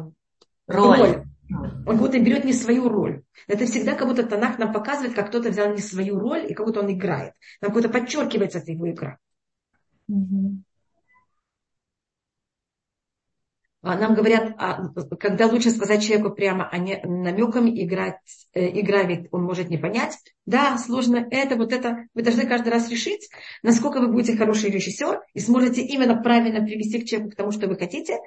роль. роль. Он как будто берет не свою роль. Это всегда как будто Танах нам показывает, как кто-то взял не свою роль, и как будто он играет. Нам как будто подчеркивается эта его игра. А, нам говорят, а, когда лучше сказать человеку прямо, а не намеками играть, э, игра ведь он может не понять. Да, сложно это, вот это. Вы должны каждый раз решить, насколько вы будете хороший режиссер и сможете именно правильно привести к человеку к тому, что вы хотите.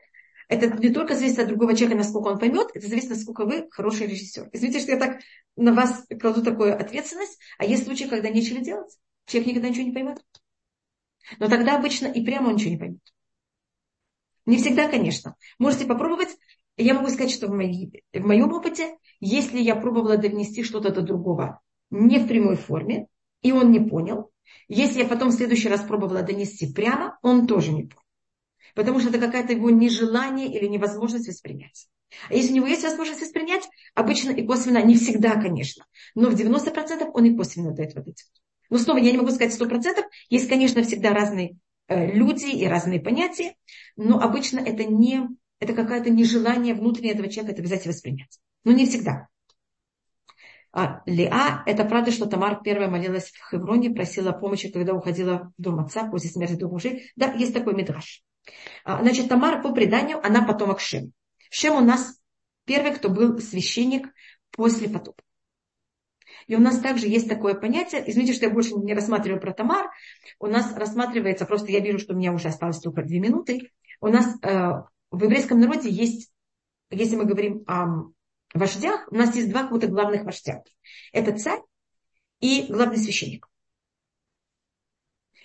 Это не только зависит от другого человека, насколько он поймет, это зависит, насколько вы хороший режиссер. Извините, что я так на вас кладу такую ответственность, а есть случаи, когда нечего делать. Человек никогда ничего не поймет. Но тогда обычно и прямо он ничего не поймет. Не всегда, конечно. Можете попробовать. Я могу сказать, что в, моей, в моем опыте, если я пробовала донести что-то до другого не в прямой форме, и он не понял, если я потом в следующий раз пробовала донести прямо, он тоже не понял. Потому что это какое-то его нежелание или невозможность воспринять. А если у него есть возможность воспринять, обычно и косвенно, не всегда, конечно, но в 90% он и косвенно до этого дойдет. Но снова я не могу сказать 100%, есть, конечно, всегда разные Э, люди и разные понятия, но обычно это не, это какое-то нежелание внутреннего этого человека это и воспринять. Но не всегда. А, Леа, это правда, что Тамар первая молилась в Хевроне, просила помощи, когда уходила в дом отца после смерти двух мужей. Да, есть такой мидраж. А, значит, Тамар по преданию, она потомок Шем. Шем у нас первый, кто был священник после потопа. И у нас также есть такое понятие, извините, что я больше не рассматриваю про Тамар, у нас рассматривается, просто я вижу, что у меня уже осталось только две минуты, у нас э, в еврейском народе есть, если мы говорим о вождях, у нас есть два каких-то главных вождя. Это царь и главный священник.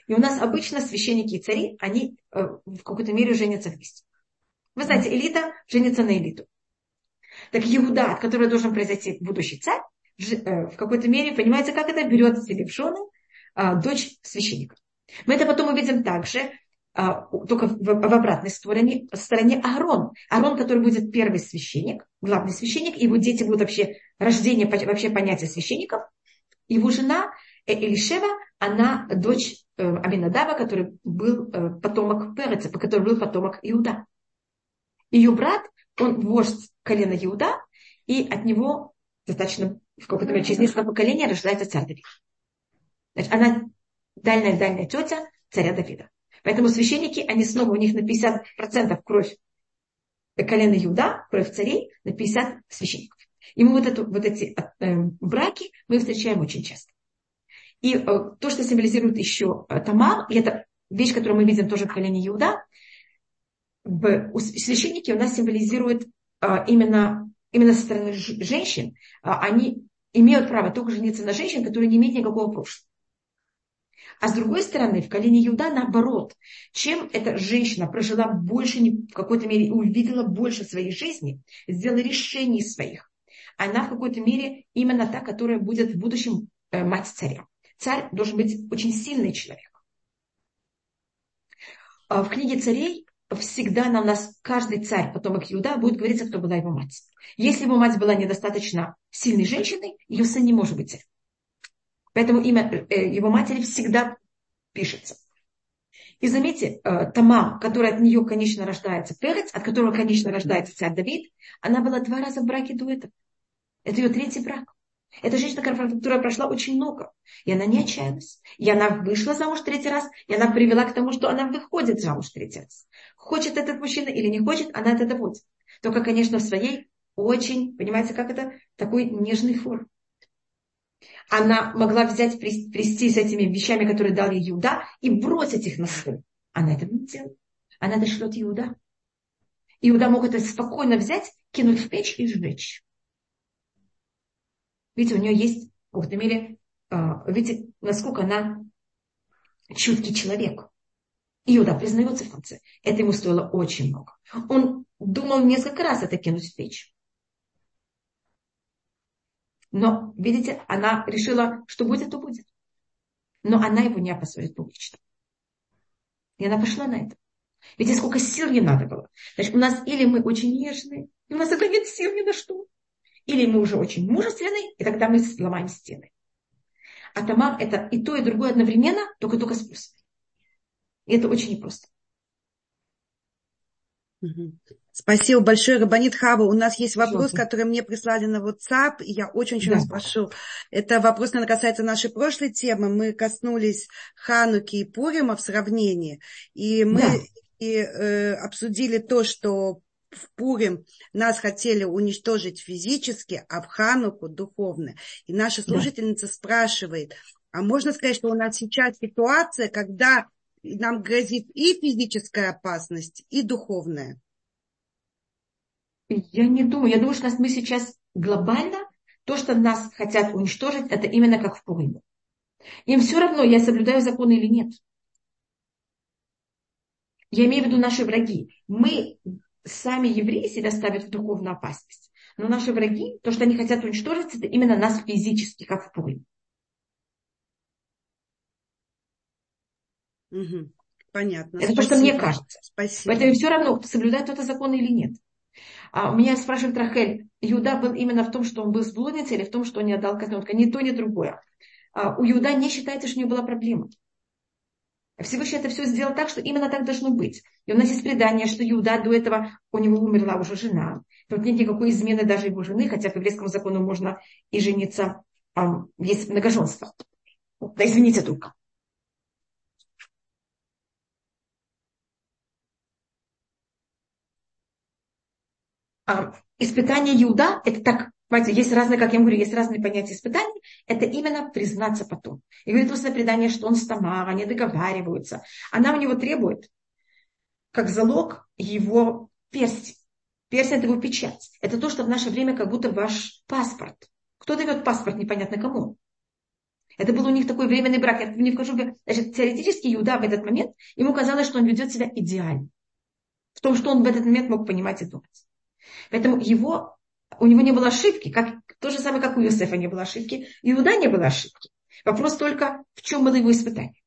И у нас обычно священники и цари, они э, в какой-то мере женятся вместе. Вы знаете, элита женится на элиту. Так Иуда, от которого должен произойти будущий царь, Э, в какой-то мере, понимаете, как это берет себе в жены а, дочь священника. Мы это потом увидим также, а, только в, обратной стороне, стороне Аарон. Аарон, который будет первый священник, главный священник, его дети будут вообще рождение, вообще понятия священников. Его жена Элишева, она дочь э, Аминадава, который был потомок Переца, который был потомок Иуда. Ее брат, он вождь колена Иуда, и от него достаточно в какое-то время, через несколько поколений рождается царь Давид. Значит, она дальняя-дальняя тетя царя Давида. Поэтому священники, они снова, у них на 50% кровь колена Иуда, кровь царей, на 50 священников. И мы вот, эту, вот эти э, браки мы встречаем очень часто. И э, то, что символизирует еще э, Тамар, и это вещь, которую мы видим тоже в колене Иуда, священники у нас символизируют э, именно именно со стороны женщин, а, они имеют право только жениться на женщин, которые не имеют никакого прошлого. А с другой стороны, в колене Иуда наоборот, чем эта женщина прожила больше, в какой-то мере увидела больше своей жизни, сделала решений своих, она в какой-то мере именно та, которая будет в будущем мать царя. Царь должен быть очень сильный человек. А в книге царей всегда на нас каждый царь, потомок Иуда, будет говориться, кто была его мать. Если его мать была недостаточно сильной женщиной, ее сын не может быть царь. Поэтому имя э, его матери всегда пишется. И заметьте, э, Тамар, которая от нее, конечно, рождается Перец, от которого, конечно, рождается царь Давид, она была два раза в браке до этого. Это ее третий брак. Это женщина, которая прошла очень много. И она не отчаялась. И она вышла замуж третий раз, и она привела к тому, что она выходит замуж третий раз. Хочет этот мужчина или не хочет, она от этого будет. Только, конечно, в своей очень, понимаете, как это, такой нежный форм. Она могла взять, прийти с этими вещами, которые дал ей Иуда, и бросить их на стол. Она этого не делает. Она дошлет Иуда. Иуда мог это спокойно взять, кинуть в печь и сжечь. Видите, у нее есть, в какой-то мере, видите, насколько она чуткий человек. Иуда признается в конце. Это ему стоило очень много. Он думал несколько раз это кинуть в печь. Но, видите, она решила, что будет, то будет. Но она его не опозорит публично. И она пошла на это. Видите, сколько сил ей надо было. Значит, у нас или мы очень нежные, и у нас тогда нет сил ни на что. Или мы уже очень мужественны, и тогда мы сломаем стены. А Тамар это и то, и другое одновременно, только только с плюсом. И это очень непросто. Спасибо большое, Рабанит Хава. У нас есть вопрос, Что который мне прислали на WhatsApp, и я очень-очень да. вас прошу. Это вопрос, наверное, касается нашей прошлой темы. Мы коснулись Хануки и Пурима в сравнении, и мы да. и, э, обсудили то, что в Пурим нас хотели уничтожить физически, а в Хануку духовно. И наша слушательница да. спрашивает, а можно сказать, что у нас сейчас ситуация, когда нам грозит и физическая опасность, и духовная? Я не думаю. Я думаю, что мы сейчас глобально, то, что нас хотят уничтожить, это именно как в Пуриме. Им все равно, я соблюдаю законы или нет. Я имею в виду наши враги. Мы, сами евреи, себя ставят в духовную опасность. Но наши враги, то, что они хотят уничтожить, это именно нас физически, как в Пуриме. Угу. Понятно. Это Спасибо. то, что мне кажется. Спасибо. Поэтому все равно, соблюдает кто-то закон или нет. А у меня спрашивает Рахель, Иуда был именно в том, что он был с блудницей, или в том, что он не отдал козленка? Ни то, ни другое. А у Иуда не считается, что у него была проблема. Всевышний это все сделал так, что именно так должно быть. И у нас есть предание, что Иуда до этого, у него умерла уже жена. Тут нет никакой измены даже его жены, хотя по еврейскому закону можно и жениться, есть многоженство. Да извините только. а, испытание Иуда, это так, понимаете, есть разные, как я говорю, есть разные понятия испытаний, это именно признаться потом. И говорит устное предание, что он с Тамара, они договариваются. Она у него требует, как залог, его перстень. Перстень – это его печать. Это то, что в наше время как будто ваш паспорт. Кто дает паспорт, непонятно кому. Это был у них такой временный брак. Я не вхожу. Значит, теоретически Иуда в этот момент, ему казалось, что он ведет себя идеально. В том, что он в этот момент мог понимать и думать. Поэтому его, у него не было ошибки, как, то же самое, как у Иосифа не было ошибки, и Иуда не было ошибки. Вопрос только, в чем было его испытание.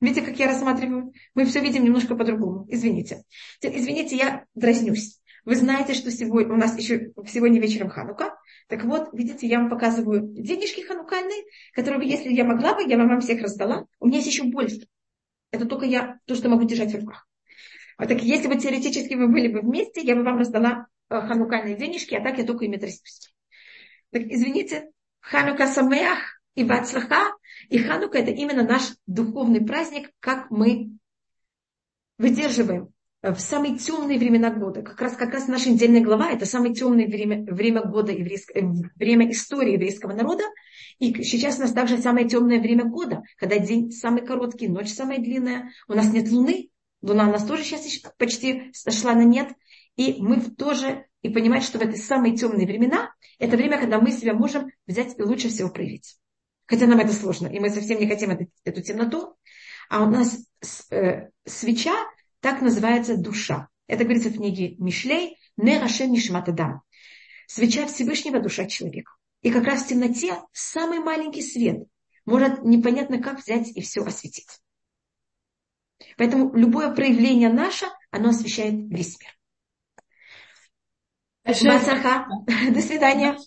Видите, как я рассматриваю? Мы все видим немножко по-другому. Извините. Извините, я дразнюсь. Вы знаете, что сегодня у нас еще сегодня вечером Ханука. Так вот, видите, я вам показываю денежки ханукальные, которые, если я могла бы, я вам всех раздала. У меня есть еще больше. Это только я, то, что могу держать в руках. А так если бы теоретически вы были бы вместе, я бы вам раздала ханукальные денежки, а так я только ими трясусь. Так, извините, Ханука Самеах и Бацлаха, и Ханука это именно наш духовный праздник, как мы выдерживаем в самые темные времена года. Как раз, как раз наша недельная глава – это самое темное время, время года, еврейского, э, время истории еврейского народа. И сейчас у нас также самое темное время года, когда день самый короткий, ночь самая длинная. У нас нет луны. Луна у нас тоже сейчас почти сошла на нет. И мы тоже и понимать, что в эти самые темные времена, это время, когда мы себя можем взять и лучше всего проявить. Хотя нам это сложно, и мы совсем не хотим эту, эту темноту. А у нас э, свеча, так называется душа. Это говорится в книге Мишлей, не Рашем Нишматадам. Свеча Всевышнего душа человека. И как раз в темноте самый маленький свет может непонятно как взять и все осветить. Поэтому любое проявление наше, оно освещает весь мир. До свидания.